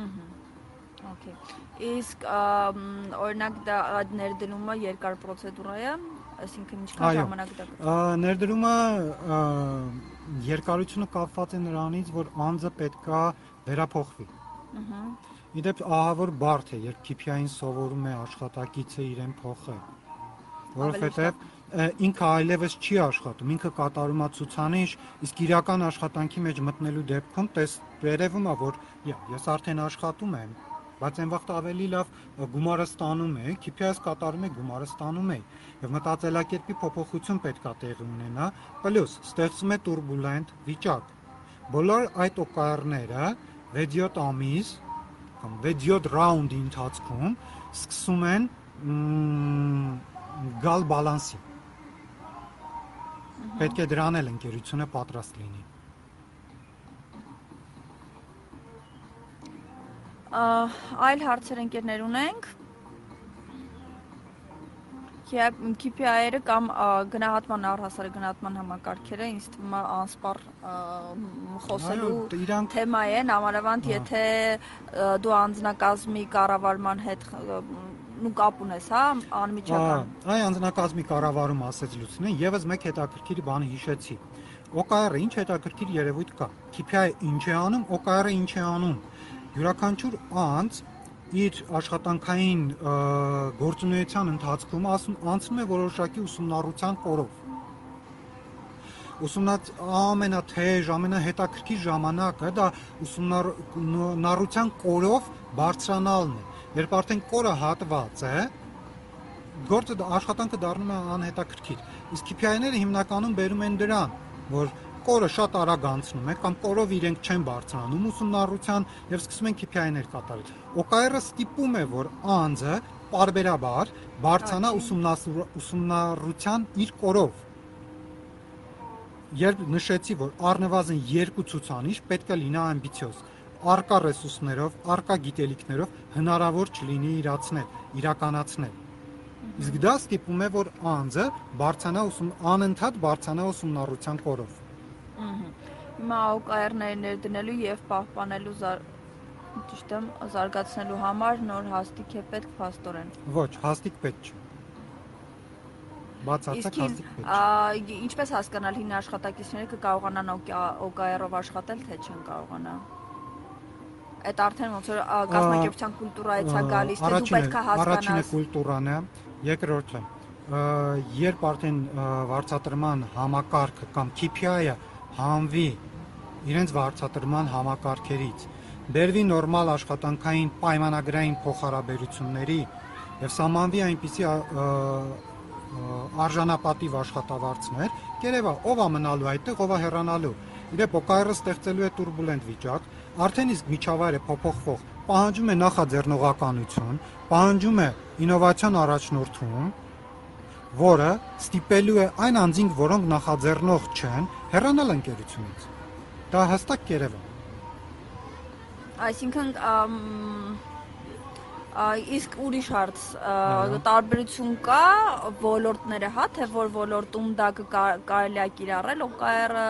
Ահա։ Okay։ Իսկ օրինակ դա ներդրումը երկար պրոցեդուրա է, այսինքն ինչքան ժամանակ դա կտա։ Ներդրումը երկարությունը կապված է նրանից, որ անձը պետքա վերափոխվի։ Ահա։ Իդեպ ահավոր բարդ է, երբ KPI-ին սովորում է աշխատակիցը իրեն փոխել, որովհետև ինքը այլևս չի աշխատում, ինքը կատարում է ցուցանիշ, իսկ իրական աշխատանքի մեջ մտնելու դեպքում տես վերևում է, որ ես արդեն աշխատում եմ, բայց այն վաղտ ավելի լավ գումարը ստանում է, KPI-ս կատարում է, գումարը ստանում է, եւ մտածելակերպի փոփոխություն պետք է տեղի ունենա, պլյուս ստեղծում է турբուլենտ վիճակ։ Բոլոր այդ օկարները 6-7 ամիս կամ 6-7 ռաունդի ընթացքում սկսում են գալ բալանսի Պետք է դրան էլ ընկերությունը պատրաստ լինի։ Այլ հարցեր ընկերներ ունենք։ KPI-երը կամ գնահատման առհասարակ գնահատման համակարգերը ինձ թվում է անսպառ խոսելու թեմա է, համարավանդ եթե դու անձնակազմի կառավարման հետ ու կապ ունես, հա, անմիջական։ Այ անձնակազմի կառավարում ասեց Լուսինեն, եւս մեկ հետաքրքիր բան հիշեցի։ OKR-ը ինչ հետաքրքիր երևույթ կա։ KPI-ը ինչ է անում, OKR-ը ինչ է անում։ Յուրաքանչյուր անձ իր աշխատանքային գործունեության ընթացքում անցնում է որոշակի ուսումնառության կորով ուսումնած ամենաթեժ, ամենահետաքրքիր ժամանակը դա ուսումնառության կորով բարձրանալն է Երբ արդեն կորը հատված է, գործը աշխատանքը դառնում է անհետաքրքիր։ Իսկ KPI-ները հիմնականում բերում են դրան, որ կորը շատ արագ անցնում է կամ կորով իրենք չեն բարձրանում ուսումնառության եւ սկսում են KPI-ներ կատարել։ OKR-ը ստիպում է, որ անձը parberabar բարձրանա ուսումնառության իր կորով երբ նշեցի, որ առնվազն երկու ցուցանիշ պետք է լինի ամբիցիոզ արկա ռեսուրսներով, արկա գիտելիքներով հնարավոր չլինի իրացնել, իրականացնել։ Իսկ դա ստիպում է, որ անձը բարձանա ուսում անընդհատ բարձանա ուսումնառության կորով։ Հիմա OKR-ները ներդնելու եւ պահպանելու ճիշտ եմ զարգացնելու համար նոր հաստիկ է պետք փաստորեն։ Ոչ, հաստիկ պետք չէ բացարձակ հաստիկ պետք է։ Ինչպես հասկանալ հին աշխատակիցները կկարողանան OKR-ով աշխատել, թե չեն կարողանա այդ արդեն ոնց որ կազմակերպության կուլտուրայից է գալիս, թե դու պետք է հասկանաս։ Առաջինը կուլտուրան է, երկրորդը երբ արդեն վարչատրման համակարգը կամ KPI-ը հանվի իրենց վարձատրման համակարգերից, բերվի նորմալ աշխատանքային պայմանագրային փոխհարաբերությունների եւ սահմանվի այնպիսի արժանապատիվ աշխատավարձներ, կերևա ով է մնալու այդտեղ, ով է հեռանալու։ Իդեպ օկայրը ստեղծելու է турբուլենտ վիճակ, արդեն իսկ միջավայրը փոփոխվող, պահանջում է նախաձեռնողականություն, պահանջում է ինովացիոն առաջնորդում, որը ստիպելու է այն անձինք, որոնք նախաձեռնող չեն, հեռանալ ընկերությունից։ Դա հստակ կերևա։ Այսինքն իսկ ուրիշ հարց տարբերություն կա ոլորտները հա թե որ ոլորտում դա կարելի է կիրառել OKR-ը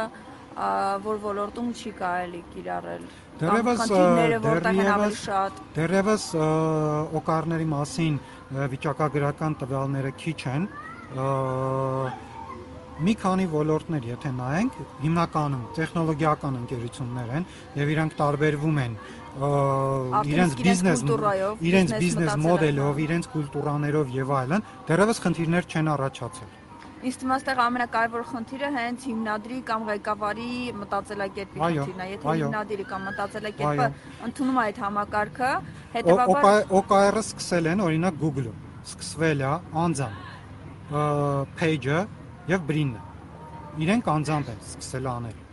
որ ոլորտում չի կարելի կիրառել Դեռևս դեռևս դեռևս օկարների մասին վիճակագրական տվյալները քիչ են մի քանի ոլորտներ, եթե նայենք, հիմնականում տեխնոլոգիական ընկերություններ են եւ իրանք տարբերվում են իրենց բիզնես իրենց բիզնես մոդելով, իրենց կուլտուրաներով եւ այլն, դեռևս խնդիրներ չեն առաջացել։ է այստեղ ամենակարևոր խնդիրը հենց հիմնադրի կամ ղեկավարի մտածելակերպի խնդիրն է։ Եթե հիմնադիրը կամ մտածելակերպը ընդունում է այդ համակարգը, հետեւաբար OKR-ը սկսել են օրինակ Google-ում։ Սկսվել է անձամբ page-ը եւ brand-ը։ Իրենք անձամբ են սկսել անել։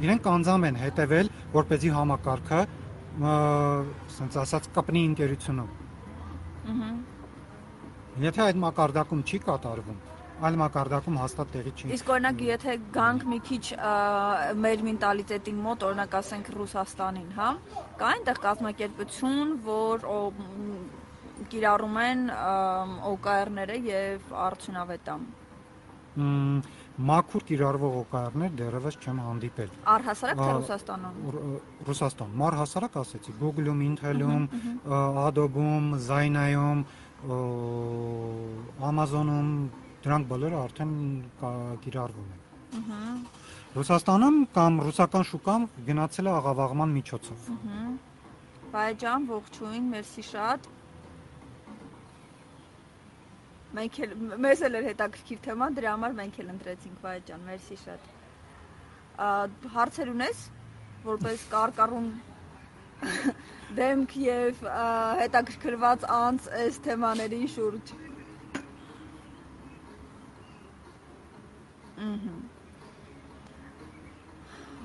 Իրենք անձամբ են հետևել, որ เป զի համակարգը ասենց ասած կապնի ընկերությունում։ Ահա Եթե այդ մակարդակում չի կատարվում, այլ մակարդակում հաստատ տեղի չի։ Իսկ օրինակ եթե գանք մի քիչ մեր մենտալիտետին մոտ, օրինակ ասենք Ռուսաստանին, հա, կա այնտեղ կազմակերպություն, որ կիրառում են OKR-ները եւ արդյունավետամ։ Մաքուր կիրառվող OKR-ներ դեռևս չեմ հանդիպել։ Առհասարակ թե Ռուսաստանում։ Ռուսաստան, մար հասարակ ասեցի, Google-ում, Intel-ում, Adobe-ում, Zynai-ում, Amazon-ում, Դրանք բոլորը արդեն կիրառվում են։ Ահա Ռուսաստանում կամ ռուսական շուկան գնացել է աղավաղման միջոցով։ Բայջան, ողջույն, մերսի շատ։ Մենք էլ մեզ էլ էր հետաքրքիր թեման, դրա համար մենք էլ ընտրեցինք Բայջան, մերսի շատ։ Հարցեր ունես, որպես կարկառուն դեմք եւ հետաքրքրված անց այս թեմաների շուրջ։ Ահա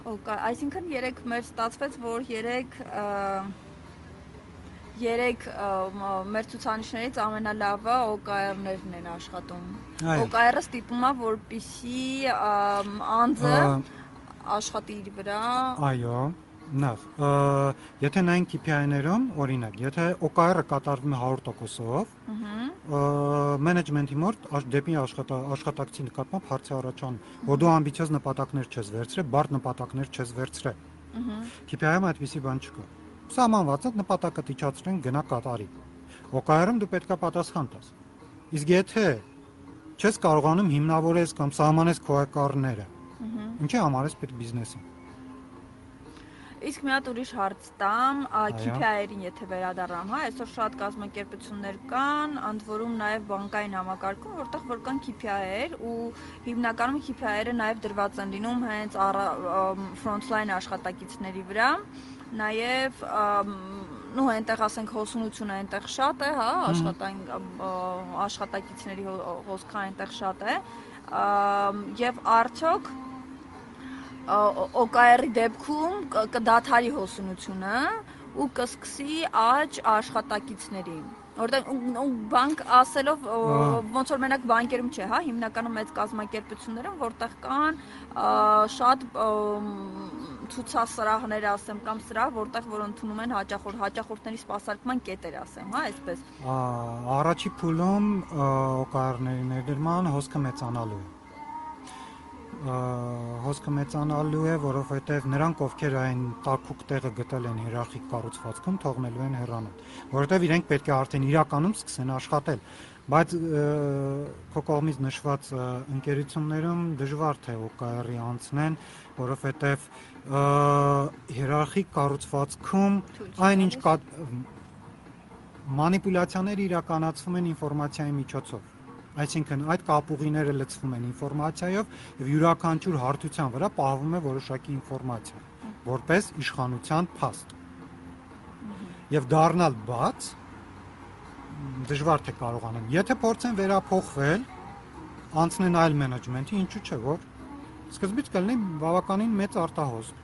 Օկա, այսինքն 3 մեր ստացվեց, որ 3 երեք մեր ցուցանիշներից ամենալավը OKR-ներն են աշխատում։ OKR-ը ստիպում է, որպիսի անձը աշխատի իր վրա։ Այո Նավ, եթե նայենք KPI-ներում, օրինակ, եթե OKR-ը կատարվում է 100%-ով, մենեջմենտի մոտ դեպի աշխատակցի նկատմամբ հարցի առաջանում, որ դու ամբիցիոզ նպատակներ չես վերցրել, բարդ նպատակներ չես վերցրել։ KPI-ում այդպիսի բան չկա։ Սահմանված է նպատակը դիճացրեն գնա կատարի։ OKR-ում դու պետքա պատասխան տաս։ Իսկ եթե չես կարողանում հիմնավորես կամ սահմանես քո OKR-ները, ինչի համար ես պետք բիզնեսին Իսկ մի հատ ուրիշ հարց տամ, KPI-երին եթե վերադառնամ, հա, այսօր շատ կազմակերպություններ կան, ընդ որում նաև բանկային համակարգում, որտեղ որ կան KPI-եր ու հիմնականում KPI-երը նաև դրված են լինում հենց ֆրոնտլայն աշխատակիցների վրա, նաև նո այնտեղ ասենք հոսունությունը այնտեղ շատ է, հա, աշխատային աշխատակիցների հոսքը այնտեղ շատ է, եւ արդյոք OKR-ի դեպքում կդադարի հոսունությունը ու կսկսի աճ աշխատակիցների որտեղ բանկ ասելով ոնց որ մենակ բանկերում չէ, հա, հիմնականում մեծ կազմակերպություններում, որտեղ կան շատ ցուցասրահներ, ասեմ, կամ սրահ, որտեղ որ ընդունում են հաճախորդ հաճախորդների սպասարկման կետեր, ասեմ, հա, այսպես։ Առաջի փուլում օկարների ներդրման հոսքը մեծանալու է հոսքը մեծանալու է, որովհետև նրանք, ովքեր այն տակուկ տեղը գտել են հierarchic կառուցվածքում, թողնելու են հեռանալ, որովհետև իրենք պետք է արդեն իրականում սկսեն աշխատել բայց քո կողմից նշված ընկերություններում դժվար թե OKR-ի անցնեն, որովհետև հierarchic կառուցվածքում այնինչ մանիպուլյացիաները իրականացվում են ինֆորմացիայի միջոցով Այսինքն այդ կապուղիները լցվում են ինֆորմացիայով եւ յուրաքանչյուր հարթության վրա պահվում է որոշակի ինֆորմացիա, որպես իշխանության փաստ։ Եվ դառնալ բաց դժվար թե կարողանան։ Եթե փորձեն վերափոխվել, անցնեն այլ մենեջմենտի, ինչու՞ չէ, որ սկզբից կլինի բավականին մեծ արտահոսք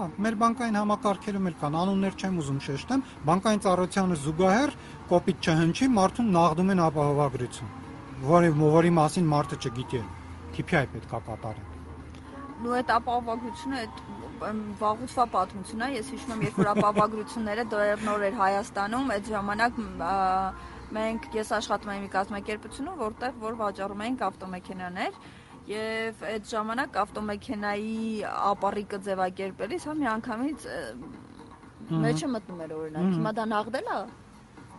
մեր բանկային համակարգերում էլ կան անուններ չեմ ուզում շեշտեմ բանկային ծառայությանը զուգահեռ կոպիտ չհնչի մարդուն նաղդում են ապահովագրություն որի որի մասին մարդը չգիտի KPI պետքա կատարեն նու այդ ապահովագրությունը այդ վաղուց պատմությունն է ես հիշում եմ երբ որ ապահովագրությունները դեռ նոր էր Հայաստանում այդ ժամանակ մենք ես աշխատում եմ մի կազմակերպությունում որտեղ որ վաճառում էինք ավտոմեքենաներ եւ այդ ժամանակ ավտոմեքենայի ապարիկը ձևակերպելիս հա մի անգամից մեջը մտնում էր օրինակ հիմա դա նաղդել է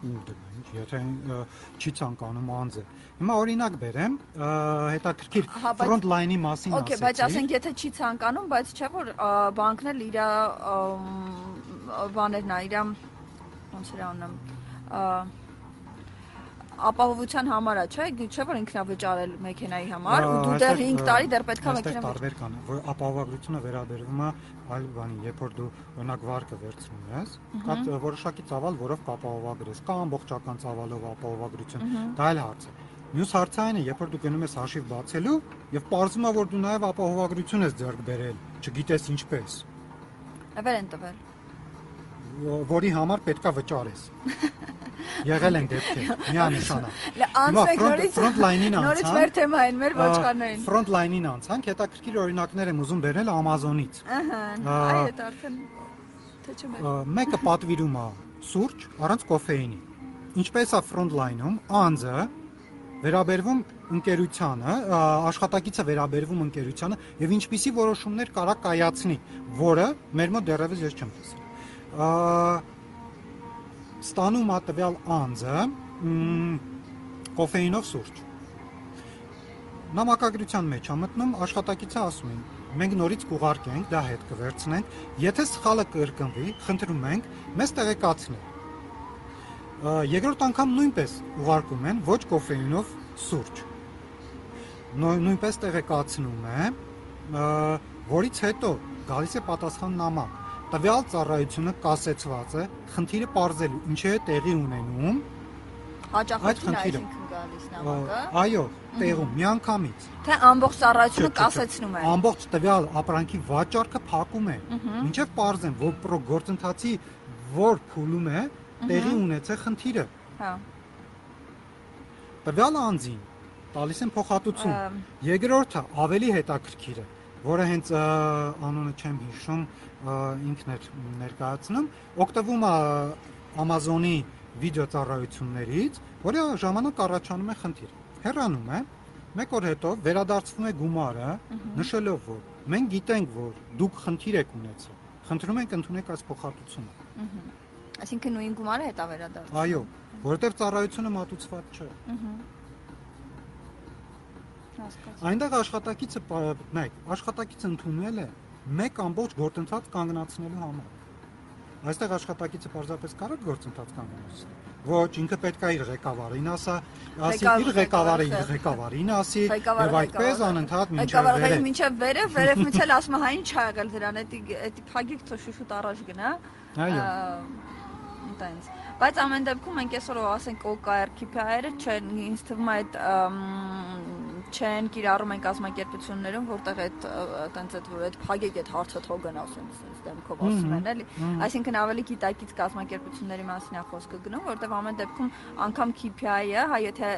ինչ եթե չի ցանկանում անձը հիմա օրինակ բերեմ հետաքրքիր front line-ի մասին ասեցի Okay բայց ասենք եթե չի ցանկանում բայց չէ որ բանկն էլ իր բաներն է իր ոնց էր անում ապահովության համար է, չէ՞, չէ՞ որ ինքնավճարել մեքենայի համար ու դու դեռ 5 տարի դեռ պետքա մեքենա տարբեր կան, որ ապահովագրությունը վերաբերվում է այլ բանի, երբ որ դու օրինակ վարկը վերցնում ես, կա որոշակի ծավալ, որով կապահովագրես, կա ամբողջական ծավալով ապահովագրություն, դա այլ հարց է։ Մյուս հարցը այն է, երբ որ դու գնում ես հաշիվ բացելու եւ ողջում է որ դու նաեւ ապահովագրություն ես ձեռք բերել, չգիտես ինչպես։ Ավեր են տվել։ Որի համար պետքա վճարես։ Եղել են դեպքեր, միանշանակ։ Անցեք նորից front line-ին անցանք։ Նորից մեր թեմային, մեր ոչխարներին։ Front line-ին անցանք, հետաքրքիր օրինակներ եմ ուզում բերել Amazon-ից։ Ահա, այ դա արդեն թե չէ։ Մեկը պատվիրում է սուրճ առանց կոֆեինի։ Ինչպես է front line-ում անձը վերաբերվում ընկերությանը, աշխատակիցը վերաբերվում ընկերությանը եւ ինչպիսի որոշումներ կարա կայացնի, որը մեր մոտ դեռևս ես չեմ տեսել ստանում է տվյալ անձը կոֆեինով սուրճ։ Նամակագրության մեջ է մտնում աշխատակիցը ասում են. մենք նորից կուղարկենք, դա հետ կվերցնենք։ Եթե սխալը կրկնվի, խնդրում ենք մեզ տեղեկացնել։ Երկրորդ անգամ նույնպես ուղարկում են ոչ կոֆեինով սուրճ։ Նույնպես տեղեկացնում է, որից հետո գալիս է պատասխան նամակ։ Տվյալ ծառայությունը կասեցված է խնդիրը parzելու, ինչի է տեղի ունենում հաճախորդին այսինքն գալիս նամակը։ Այո, տեղում միանգամից։ Թե ամբողջ ծառայությունը կասեցնում է։ Ամբողջ տվյալ ապրանքի վաճառքը փակում է։ Մինչև parzեն, որ գործընթացի որ փուլում է, տեղի ունեցել խնդիրը։ Հա։ Տվյալ անձին տալիս են փոխհատուցում։ Երկրորդը ավելի հետաքրքիր է, որը հենց անունը չեմ հիշում, ինքն էր ներկայացնում, օգտվում է Amazon-ի վիդեո ծառայություններից, որի ժամանակ առաջանում է խնդիր։ Հեռանում է, մեկ օր հետո վերադարձվում է գումարը, նշելով, որ մենք գիտենք, որ դուք խնդիր եք ունեցել։ Խնդրում ենք ընդունեք այս փոխհատուցումը։ Այսինքն նույն գումարը հետա վերադարձ։ Այո, որովհետև ծառայությունը մատուցված չէ։ Այնտեղ աշխատակիցը նայեք, աշխատակիցը ընդունել է մեկ ամբողջ գործընթաց կանգնացնելու համար։ Այստեղ աշխատակիցը պարզապես կարող գործընթաց կանգնեցնել։ Ոչ, ինքը պետք է իր ղեկավարին ասա, ասի իր ղեկավարը իր ղեկավարին ասի, եւ այդպես անընդհատ մինչև վերև։ Ղեկավարը մինչև վերև, վերև միցել ասում է, հա ինչ ա եղել դրան, էդի էդի փագիկ թո շուշուտ առաջ գնա։ Այո։ Այդտենց։ Բայց ամեն դեպքում մենք այսօր ասենք OKR KPI-երը չեն ինձ թվում է այդ չեն կիրառում են կազմակերպություններում, որտեղ այդ այտենց այդ որ այդ փագեք այդ հարցը թող գնա ասեն sense դեմքով ասում են էլի։ Այսինքն ավելի գիտակից կազմակերպությունների մասին է խոսքը գնում, որտեղ ամեն դեպքում անգամ KPI-ը, հա եթե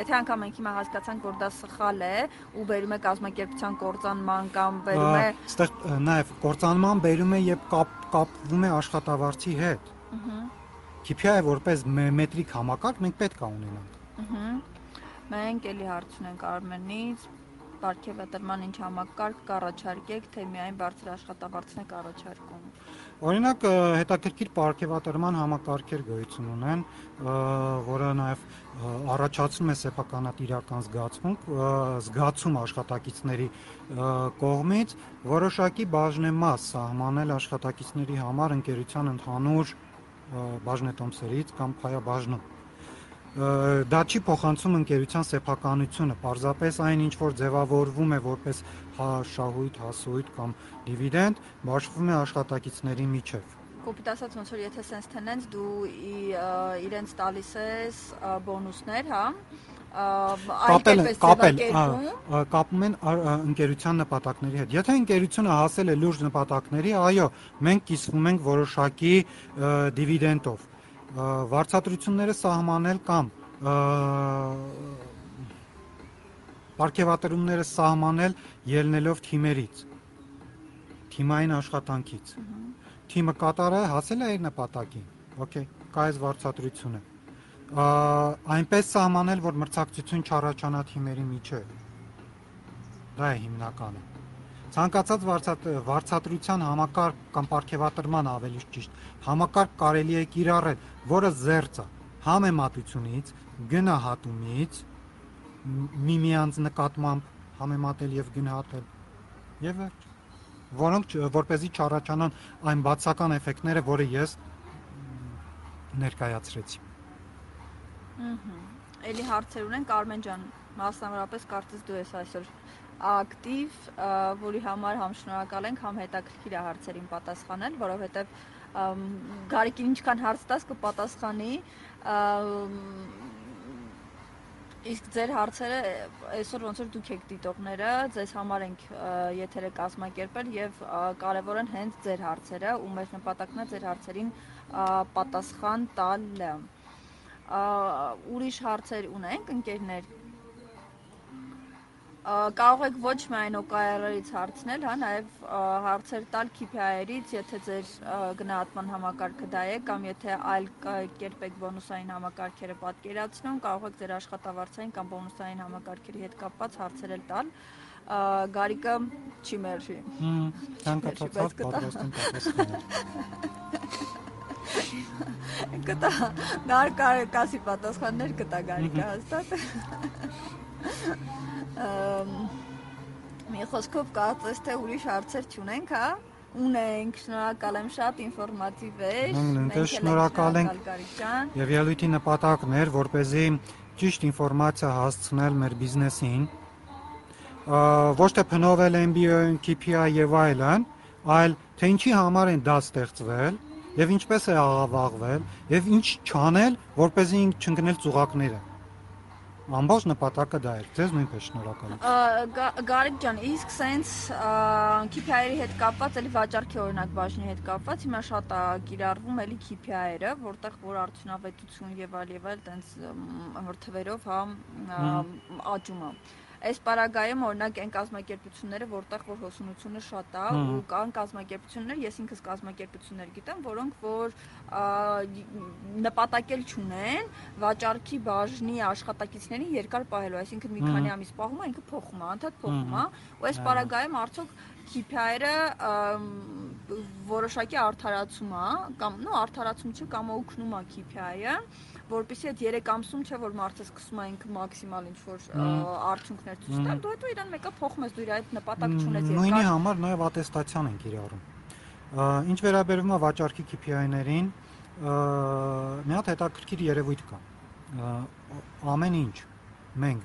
եթե անգամ մենք հիմա հասկացանք, որ դա սխալ է ու բերում է կազմակերպության կործանման կամ բերում է Այստեղ նաև կործանման բերում է եւ կապ կապվում է աշխատավարձի հետ։ Ահա KPI-ը որպես մետրիկ համակարգ մենք պետք է ունենանք։ Ահա Մենք էլի հարց ունենք Արմենից, Պարքեվատրման ինչ համակարգ կառաջարկեք, թե միայն բարձր աշխատավարձն եք առաջարկում։ Օրինակ հետաքրքիր պարքեվատրման համակարգեր գոյություն ունեն, որը նաև առաջացնում է սեփականատիրական զգացմունք, զգացում աշխատակիցների կողմից որոշակի բաժնեմաս սահմանել աշխատակիցների համար ընկերության ընդհանուր բաժնետոմսերից կամ փայաբաժնում դա չի փոխանցում ընկերության սեփականությունը, պարզապես այն ինչ որ ձևավորվում է որպես հա շահույթ, հասույթ կամ դիվիդենդ, բաշխվում է աշխատակիցների միջև։ Կոպիտ ասած ոնց որ եթե sense tenants դու իրենց տալիս ես բոնուսներ, հա, կապել կապել կապում են ընկերության նպատակների հետ։ Եթե ընկերությունը հասել է լուրջ նպատակների, այո, մենք կիսվում ենք որոշակի դիվիդենտով վարձատրությունները սահմանել կամ ապարքեվատրումները սահմանել ելնելով թիմերից թիմային աշխատանքից թիմը կատարը հասել է իր նպատակին օքեյ կա այս վարձատրությունը այնպես սահմանել որ մրցակցություն չառաջանա թիմերի միջև դա է հիմնականը Ցանկացած վարձատրության համակարգ կամ ապարքեվատրման ավելի ճիշտ. համակարգ կարելի է կիրառել, որը զերծ է. համեմատությունից, գնահատումից, միմյանց նկատմամբ համեմատել եւ գնահատել։ Եվ վերջ որոնք որ เป զի չառաջանան այն բացական էֆեկտները, որը ես ներկայացրեցի։ Ահա։ Էլի հարցեր ունեն Կարմեն ջան, մասնավորապես կարծես դու ես այսօր ակտիվ, որի համար համ շնորհակալ ենք, համ հետաքրքիր է հարցերին պատասխանել, որովհետև Գարիկին ինչքան հարց տաս կպատասխանի Իսկ ձեր հարցերը այսօր ոնց որ դուք եք դիտողները, ձեզ համար ենք եթերը կազմակերպել եւ կարեւոր են հենց ձեր հարցերը ու մեր նպատակն է ձեր հարցերին պատասխան տալը։ Ուրիշ հարցեր ունենք ընկերներ կարող եք ոչ միայն OKR-ից հարցնել, հա, նաև հարցեր տալ KPI-երից, եթե ձեր գնահատման համակարգը դա է, կամ եթե այլ կերպ եք բոնուսային համակարգերը պատկերացնում, կարող եք ձեր աշխատավարձային կամ բոնուսային համակարգերի հետ կապված հարցեր տալ Գարիկը չի մերժի։ Հմ, ցանկացած պատրաստ եմ պատասխանել։ Կտա, նար կասի պատասխաններ կտա Գարիկը հաստատ։ Մի խոսքով կարծես թե ուրիշ հարցեր չունենք, հա? ունենք, շնորհակալ եմ շատ ինֆորմատիվ էր։ Մենք էլ շնորհակալ ենք եւ ելույթի նպատակն էր, որ เป զի ճիշտ ինֆորմացիա հասցնել մեր բիզնեսին, ոչ թե փնովել MBO-ին, KPI եւ այլն, այլ թե ինչի համար են դա ստեղծվել եւ ինչպես է աղավաղվել եւ ինչ չանել, որ เป զի չընկնել ծուղակները։ Ամբողջ նպատակը դա էր։ Ձեզ նույնպես շնորհակալություն։ Գարիկ ջան, իսկ սենց KPI-երի հետ կապված, էլի վաճառքի օրինակ բաժնի հետ կապված, հիմա շատ է կիրառվում էլի KPI-երը, որտեղ որ արդյունավետություն եւ այլ եւ այլ տենց որ թվերով հա աճում է։ Այս պարագայում օրինակ այն կազմակերպությունները, որտեղ որ հոսունությունը շատ է, ու կան կազմակերպություններ, ես ինքս կազմակերպություններ գիտեմ, որոնք որ նպատակել չունեն վաճառքի բաժնի աշխատակիցներին երկար պահելու, այսինքն մի քանի ամիս պահում է, ինքը փոխում է, անդադ փոխում է, ու այս պարագայում արդյոք KPI-ը որոշակի արդարացում է, կամ նո արդարացում չէ, կամ օգնում է KPI-ը որպեսզի այդ 3 ամսում չէ որ մարդը սկսում է ինքը մաքսիմալ ինչ որ արդյունքներ ցույց տալ, դու հետո իրան մեկը փոխում ես, դու իր այդ նպատակ չունես երկար։ Նույնի համար նաև ատեստացիան ենք իրարում։ Ինչ վերաբերում է վաճառքի KPI-ներին, մի հատ հետաքրքիր երևույթ կա։ Ամեն ինչ մենք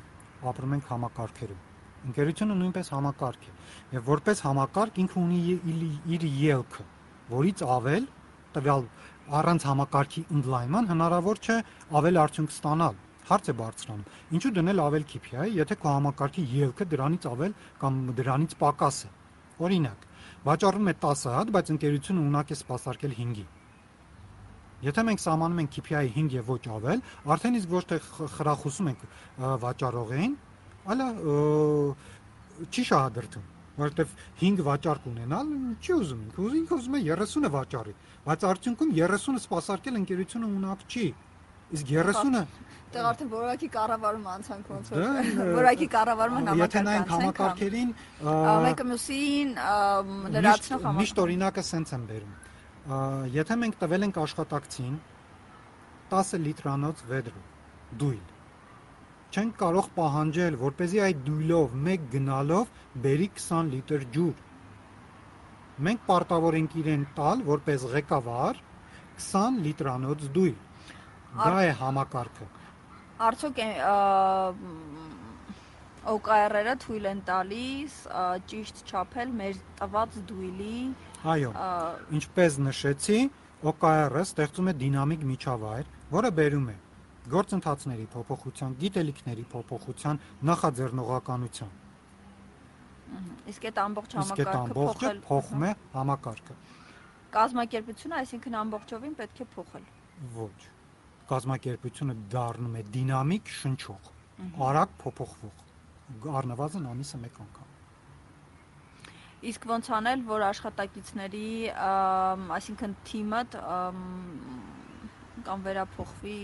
ապրում ենք համակարգերում։ Ընկերությունը նույնպես համակարգ է։ Եվ որպես համակարգ ինքը ունի իր ելքը, որից ավել տվյալ առանց համակարգի ընդլայնման հնարավոր չէ ավել արդյունք ստանալ հարց է բարձրանում ինչու դնել ավել KPI եթե քո համակարգի ելքը դրանից ավել կամ դրանից պակաս է օրինակ վաճառում է 10 հատ բայց ընկերությունը ունակ է սպասարկել 5-ի Եթե մենք սահմանում ենք KPI 5 եւ ոչ ավել, արդեն իսկ ոչ թե խրախուսում ենք վաճառողին, այլ չի շահադրվում որովհետև 5 վաճառք ունենալ չի ուզում ինքը ուզում է 30-ը վաճառի բայց արդյունքում 30-ը սпасարկել ընկերությունը ունակ չի։ Իսկ 30-ը դեռ արդեն որակի կառավարումը անցան կոնցորտ։ դե, դե, Որակի կառավարման համակարգ։ Եթե նայենք համակարգերին, մեկը մյուսին լրացնող համակարգ։ Միշտ օրինակը սենց եմ բերում։ Եթե մենք տվել ենք աշխատակցին 10 լիտրանոց վեդր դույլ չենք կարող պահանջել, որ เป զի այդ դույլով մեկ գնալով բերի 20 լիտր ջուր Մենք պարտավոր ենք իրեն տալ որպես ղեկավար 20 լիտրանոց դույլ։ Դա է համակարգը։ Արդյոք OKR-երը թույլ են տալիս ճիշտ չափել մեր տված դույլի Այո։ Ինչպես նշեցի, OKR-ը ստեղծում է դինամիկ միջավայր, որը բերում է գործընթացների փոփոխության, գիտելիքների փոփոխության, նախաձեռնողականության։ Իսկ այդ ամբողջ համակարգը փոխել փոխում է համակարգը։ Կազմակերպությունը, այսինքն ամբողջովին պետք է փոխել։ Ոչ։ Կազմակերպությունը դառնում է դինամիկ, շնչող, արագ փոփոխվող։ Առնվազն ամիսը մեկ անգամ։ Իսկ ոնց անել, որ աշխատակիցների, այսինքն թիմը կամ վերափոխվի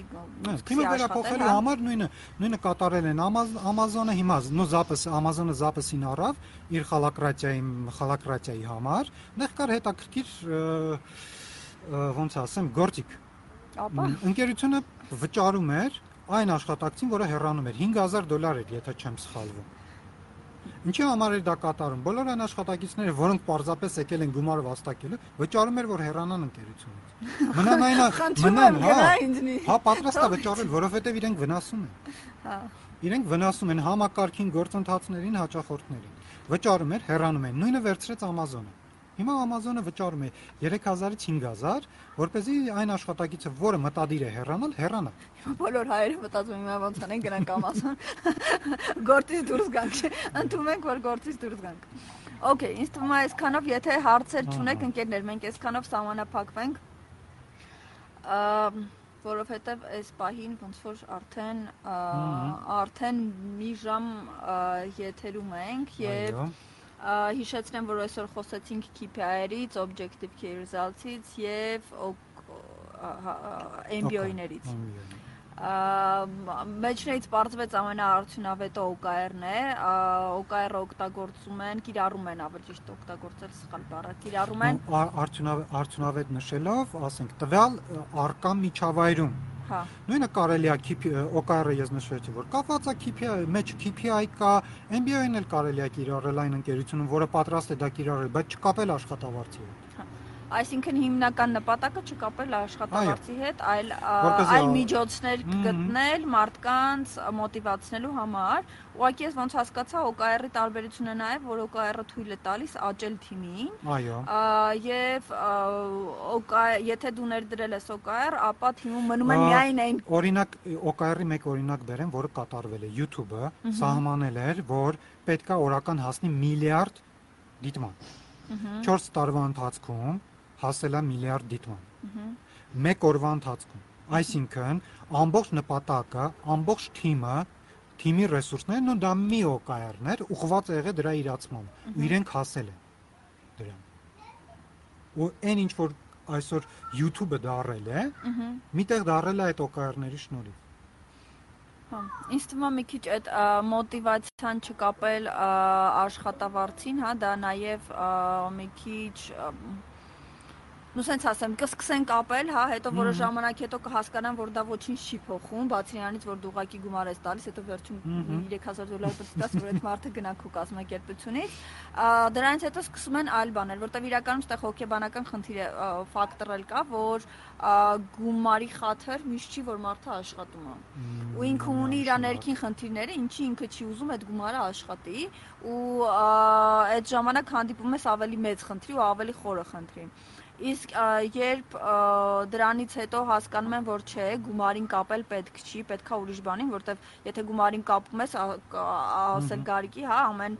թիմը վերափոխելու հա։ համար նույնը նույնը կատարել են Amazon-ը հիմա նո զապս Amazon-ը զապսին առավ իր խալակրատիայի խալակրատիայի համար նեղ կար հետաքրքիր ոնց ասեմ գործիք ապա ընկերությունը վճարում էր այն աշխատակցին, որը հեռանում էր 5000 դոլար էր, եթե չեմ սխալվում Ինչի համար էր դա կատարում։ Բոլոր այն աշխատակիցները, որոնք պարզապես եկել են գումարը վաստակելու, վճարում էր, որ հեռանան ընկերությունից։ Մնան այն մնան, հա։ Հա, պատրաստ է վճարել, որովհետև իրենք վնասում են։ Հա։ Իրենք վնասում են համակարգին, գործընթացներին, հաճախորդներին։ Վճարում էր, հեռանում են։ Նույնը վերցրեց Amazon-ը։ Հիմա Amazon-ը վճարում է 3000-ից 5000, որ เป զի այն աշխատակիցը, որը մտադիր է հեռանալ, հեռանա։ Հիմա բոլոր հայերը մտածում հիմա ոնց անեն գնանք Amazon։ Գործից դուրս գանք։ Ընդունում ենք, որ գործից դուրս գանք։ Okay, ինձ թվում է այսքանով, եթե հարցեր չունեք, ընկերներ, մենք այսքանով սահմանափակվենք։ որովհետև այս պահին ոնց որ արդեն արդեն մի ժամ եթերում ենք եւ Հիշեցնեմ, որ այսօր խոսեցինք KPI-երից, Objective Key Results-ից եւ MBO-ներից։ Մեջներից բարձվեց ամենաարդյունավետը OKR-ն է, OKR-ը օգտագործում են, կիրառում են, ավելի ճիշտ օգտագործել սխալ բառը, կիրառում են արդյունավետ նշելով, ասենք, տվյալ արկա միջավայրում Հա։ Նույնը կարելի է KPI OKR-ը ես նշեցի, որ կապված է KPI, մեջ KPI կա, MBA-ն էլ կարելի է կիրառել այն ընկերությունում, որը պատրաստ է դա կիրառել, բայց չկապել աշխատավարձի հետ։ Այսինքն հիմնական նպատակը չկապել աշխատավարձի հետ, այլ այլ միջոցներ գտնել մարդկանց մոտիվացնելու համար։ Ուղղակի ես ոնց հասկացա OKR-ի տարբերությունը նա է, որ OKR-ը թույլ է տալիս աճել թիմին, Այո։ OKR, եթե դու ներդրել ես OKR, ապա թիմում մնում է միայն այն Օրինակ OKR-ի մեկ օրինակ բերեմ, որը կատարվել է YouTube-ը, սահմանել էր, որ պետքա օրական հասնի միլիարդ դիտման։ 4 տարվա ընթացքում հասել է միլիարդ դիտման։ Մեկ օրվա ընթացքում։ Այսինքն, ամբողջ նպատակը, ամբողջ թիմը, թիմի ռեսուրսներն ու դա մի էր, ուղղված է եղել դրա իրացմանը։ Ու իրենք հասել են դրան։ Ու այն ինչ որ այսօր YouTube-ը դարել է, միտեղ դարել է այդ OKR-ների շնորհիվ։ Հա, ինձ թվում է մի քիչ այդ մոտիվացիան չկապել աշխատավարձին, հա, դա նաև մի քիչ Ну սենց ասեմ, կսկսեն կապել, հա, հետո որոշ ժամանակ հետո կհասկանան, որ դա ոչինչ չի փոխում, բացի նրանից, որ դու ուղակի գումար ես տալիս, հետո վերջում 3000 դոլար պետք որ այդ մարդը գնա քո կազմակերպությունից։ Դրանից հետո սկսում են այլ բաներ, որտեղ իրականում ստեղ հոգեբանական խնդիր է, ա, ֆակտոր էլ կա, որ գումարի խաթր միշտ չի, որ մարդը աշխատում է։ Ու ինքը ունի իր ներքին խնդիրները, ինչի ինքը չի ուզում այդ գումարը աշխատի, ու այդ ժամանակ հանդիպում ես ավելի մեծ խնդրի ու ավելի խորը խնդրի։ Իսկ երբ դրանից հետո հասկանում եմ, որ չէ, գումարին կապել պետք չի, պետքա ուրիշ բանին, որտեվ եթե գումարին կապում ես, ասել Գարիկի, հա, ամեն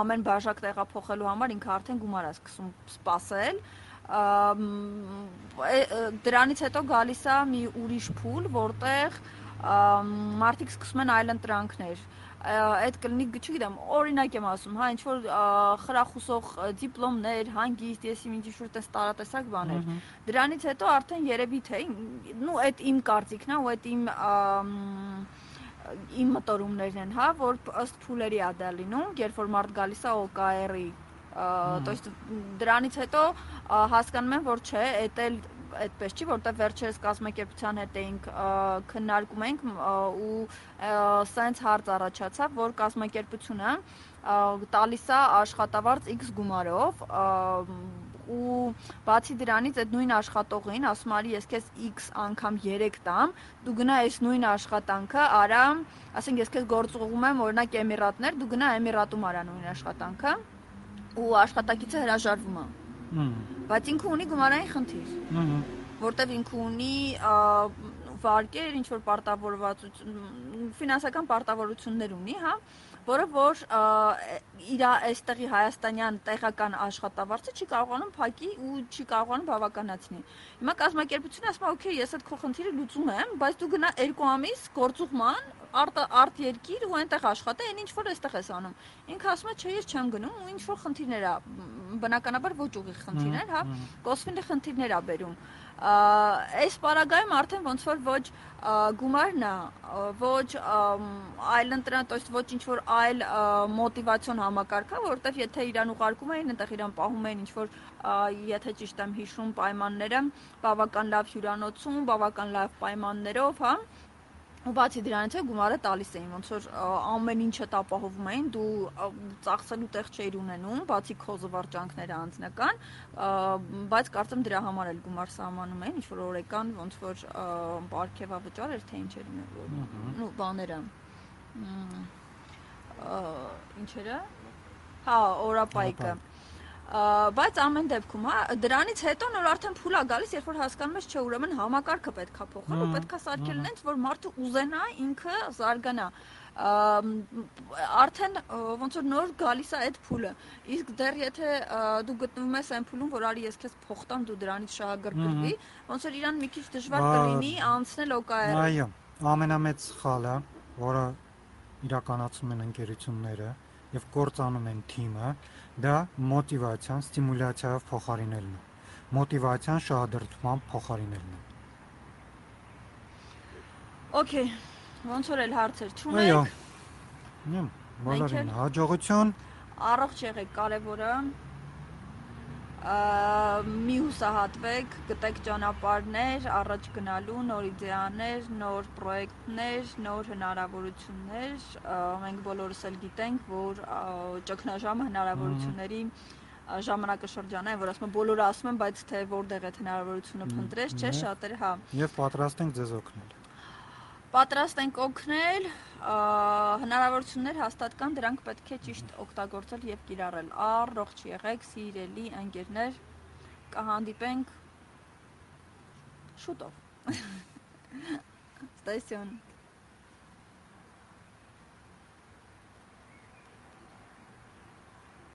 ամեն բաժակ տեղափոխելու համար ինքը արդեն գումար է սկսում սպասել։ Դրանից հետո գալիս է մի ուրիշ փուլ, որտեղ մարդիկ սկսում են այլընտրանքներ ա, այդ կլինի, չգիտեմ, օրինակ եմ ասում, հա, ինչ որ ա, խրախուսող ա, դիպլոմներ, հանգիստ, ես իմ ինչ որ տես տարատեսակ բաներ։ Դրանից հետո արդեն երևի թե, նու այդ իմ կարծիքն է, ու այդ իմ ամ, իմ մտորումներն են, հա, որ п- ըստ փուլերի ա դա լինում, երբ որ մարդ գալիս է OKR-ի, то есть դրանից հետո ա, հասկանում եմ, որ չէ, էդ էլ այդպես չի, որտեղ վերջերս կազմակերպության հետ էինք քննարկում ենք ու սենց հարց առաջացավ, որ կազմակերպությունը տալիս է աշխատավարձ X գումարով ու բացի դրանից այդ նույն աշխատողին ասում արի ես քեզ X անգամ 3 տամ, դու գնա այս նույն աշխատանքը արա, ասենք ես քեզ գործուղում եմ օրինակ Էմիրատներ, դու գնա Էմիրատում արա նույն աշխատանքը ու աշխատակիցը հրաժարվում է։ Բայց ինքը ունի գումարային խնդիր, որտեվ ինքը ունի վարկեր, ինչ որ պարտավորվածություն, ֆինանսական պարտավորություններ ունի, հա, որը որ իր այստեղի հայաստանյան տեղական աշխատավարձը չի կարողանում փակի ու չի կարողանում բավականացնի։ Հիմա կազմակերպությունը ասում է, օքեյ, ես այդ քո խնդիրը լուծում եմ, բայց դու գնա 2 ամիս գործուղման արտ արտ երկիր ու այնտեղ աշխատա, այն ինչ որ այստեղ ես անում։ Ինքը ասում է, չէ, ես չեմ գնում ու ինչ որ խնդիրներ մ, բնականաբար ոչ ուղիղ խնդիրներ, հա, կոսվինը խնդիրներ ա բերում Այս պարագայում արդեն ոնց որ ոչ ա, գումարն է, ա, ոչ ամ, այլ ընտրան, то есть ոչ ինչ որ այլ ա, մոտիվացիոն համակարգ է, որովհետև եթե իրան ուղարկում էին, այնտեղ իրան պահում էին ինչ որ ա, եթե ճիշտ եմ հիշում պայմանները, բավական լավ հյուրանոցում, բավական լավ պայմաններով, հա, Ու բացի դրանից է գումարը տալիս էին, ոնց որ ամեն ինչը տապահովում էին, դու ծախսելու տեղ չէիր ունենում, բացի քո զվարճանքները անձնական, բայց կարծեմ դրա համար էլ գումար սահմանում էին, ինչ որ օրեկան, ոնց որ ա, պարգևավճար էր, թե ինչ էր, նու բաները։ Ինչերը։ Հա, օրապայքը։ բայց ամեն դեպքում, հա, դրանից հետո նոր արդեն փուլ է գալիս, երբ որ հասկանում ես, չէ, ուրեմն համակարգը պետքա փոխել ու պետքա սարքել նենց, որ մարդը ուզենա ինքը զարգանա։ արդեն ոնց որ նոր գալիս է այդ փուլը։ Իսկ դեռ եթե դու գտնվում ես այն փուլում, որ արի ես քեզ փող տամ, դու դրանից շահագրգռվի, ոնց որ իրան մի քիչ դժվար կլինի անցնել OKR-ը։ Այո, ամենամեծ սխալը, որը իրականացում են ընկերությունները եւ կործանում են թիմը, դա մոտիվացիան, ստիմուլյացիայով փոխարինելն է։ Մոտիվացիան շահադրթման փոխարինելն է։ Okay, ոնց որ էլ հարցեր Այո։ չունեք, Նեմ, Մենք բոլորին հաջողություն։ առողջ եղեք, կարևորը։ մի հուսահատվեք, գտեք ճանապարհներ առաջ գնալու, նոր իդեաներ, նոր պրոյեկտներ, նոր հնարավորություններ։ Մենք բոլորս էլ գիտենք, որ ճգնաժամը հնարավորությունների ժամանակաշրջան է, որ ասում եմ բոլորը ասում են, բայց թե որտեղ է հնարավորությունը փնտրես, չէ, շատերը հա։ Եվ պատրաստ ենք ձեզ օգնել պատրաստ ենք օգնել, հնարավորություններ հաստատ կան, դրանք պետք է ճիշտ օգտագործել եւ կիրառել։ Առողջ եղեք, սիրելի ընկերներ, կհանդիպենք շուտով։ Ստեսյուն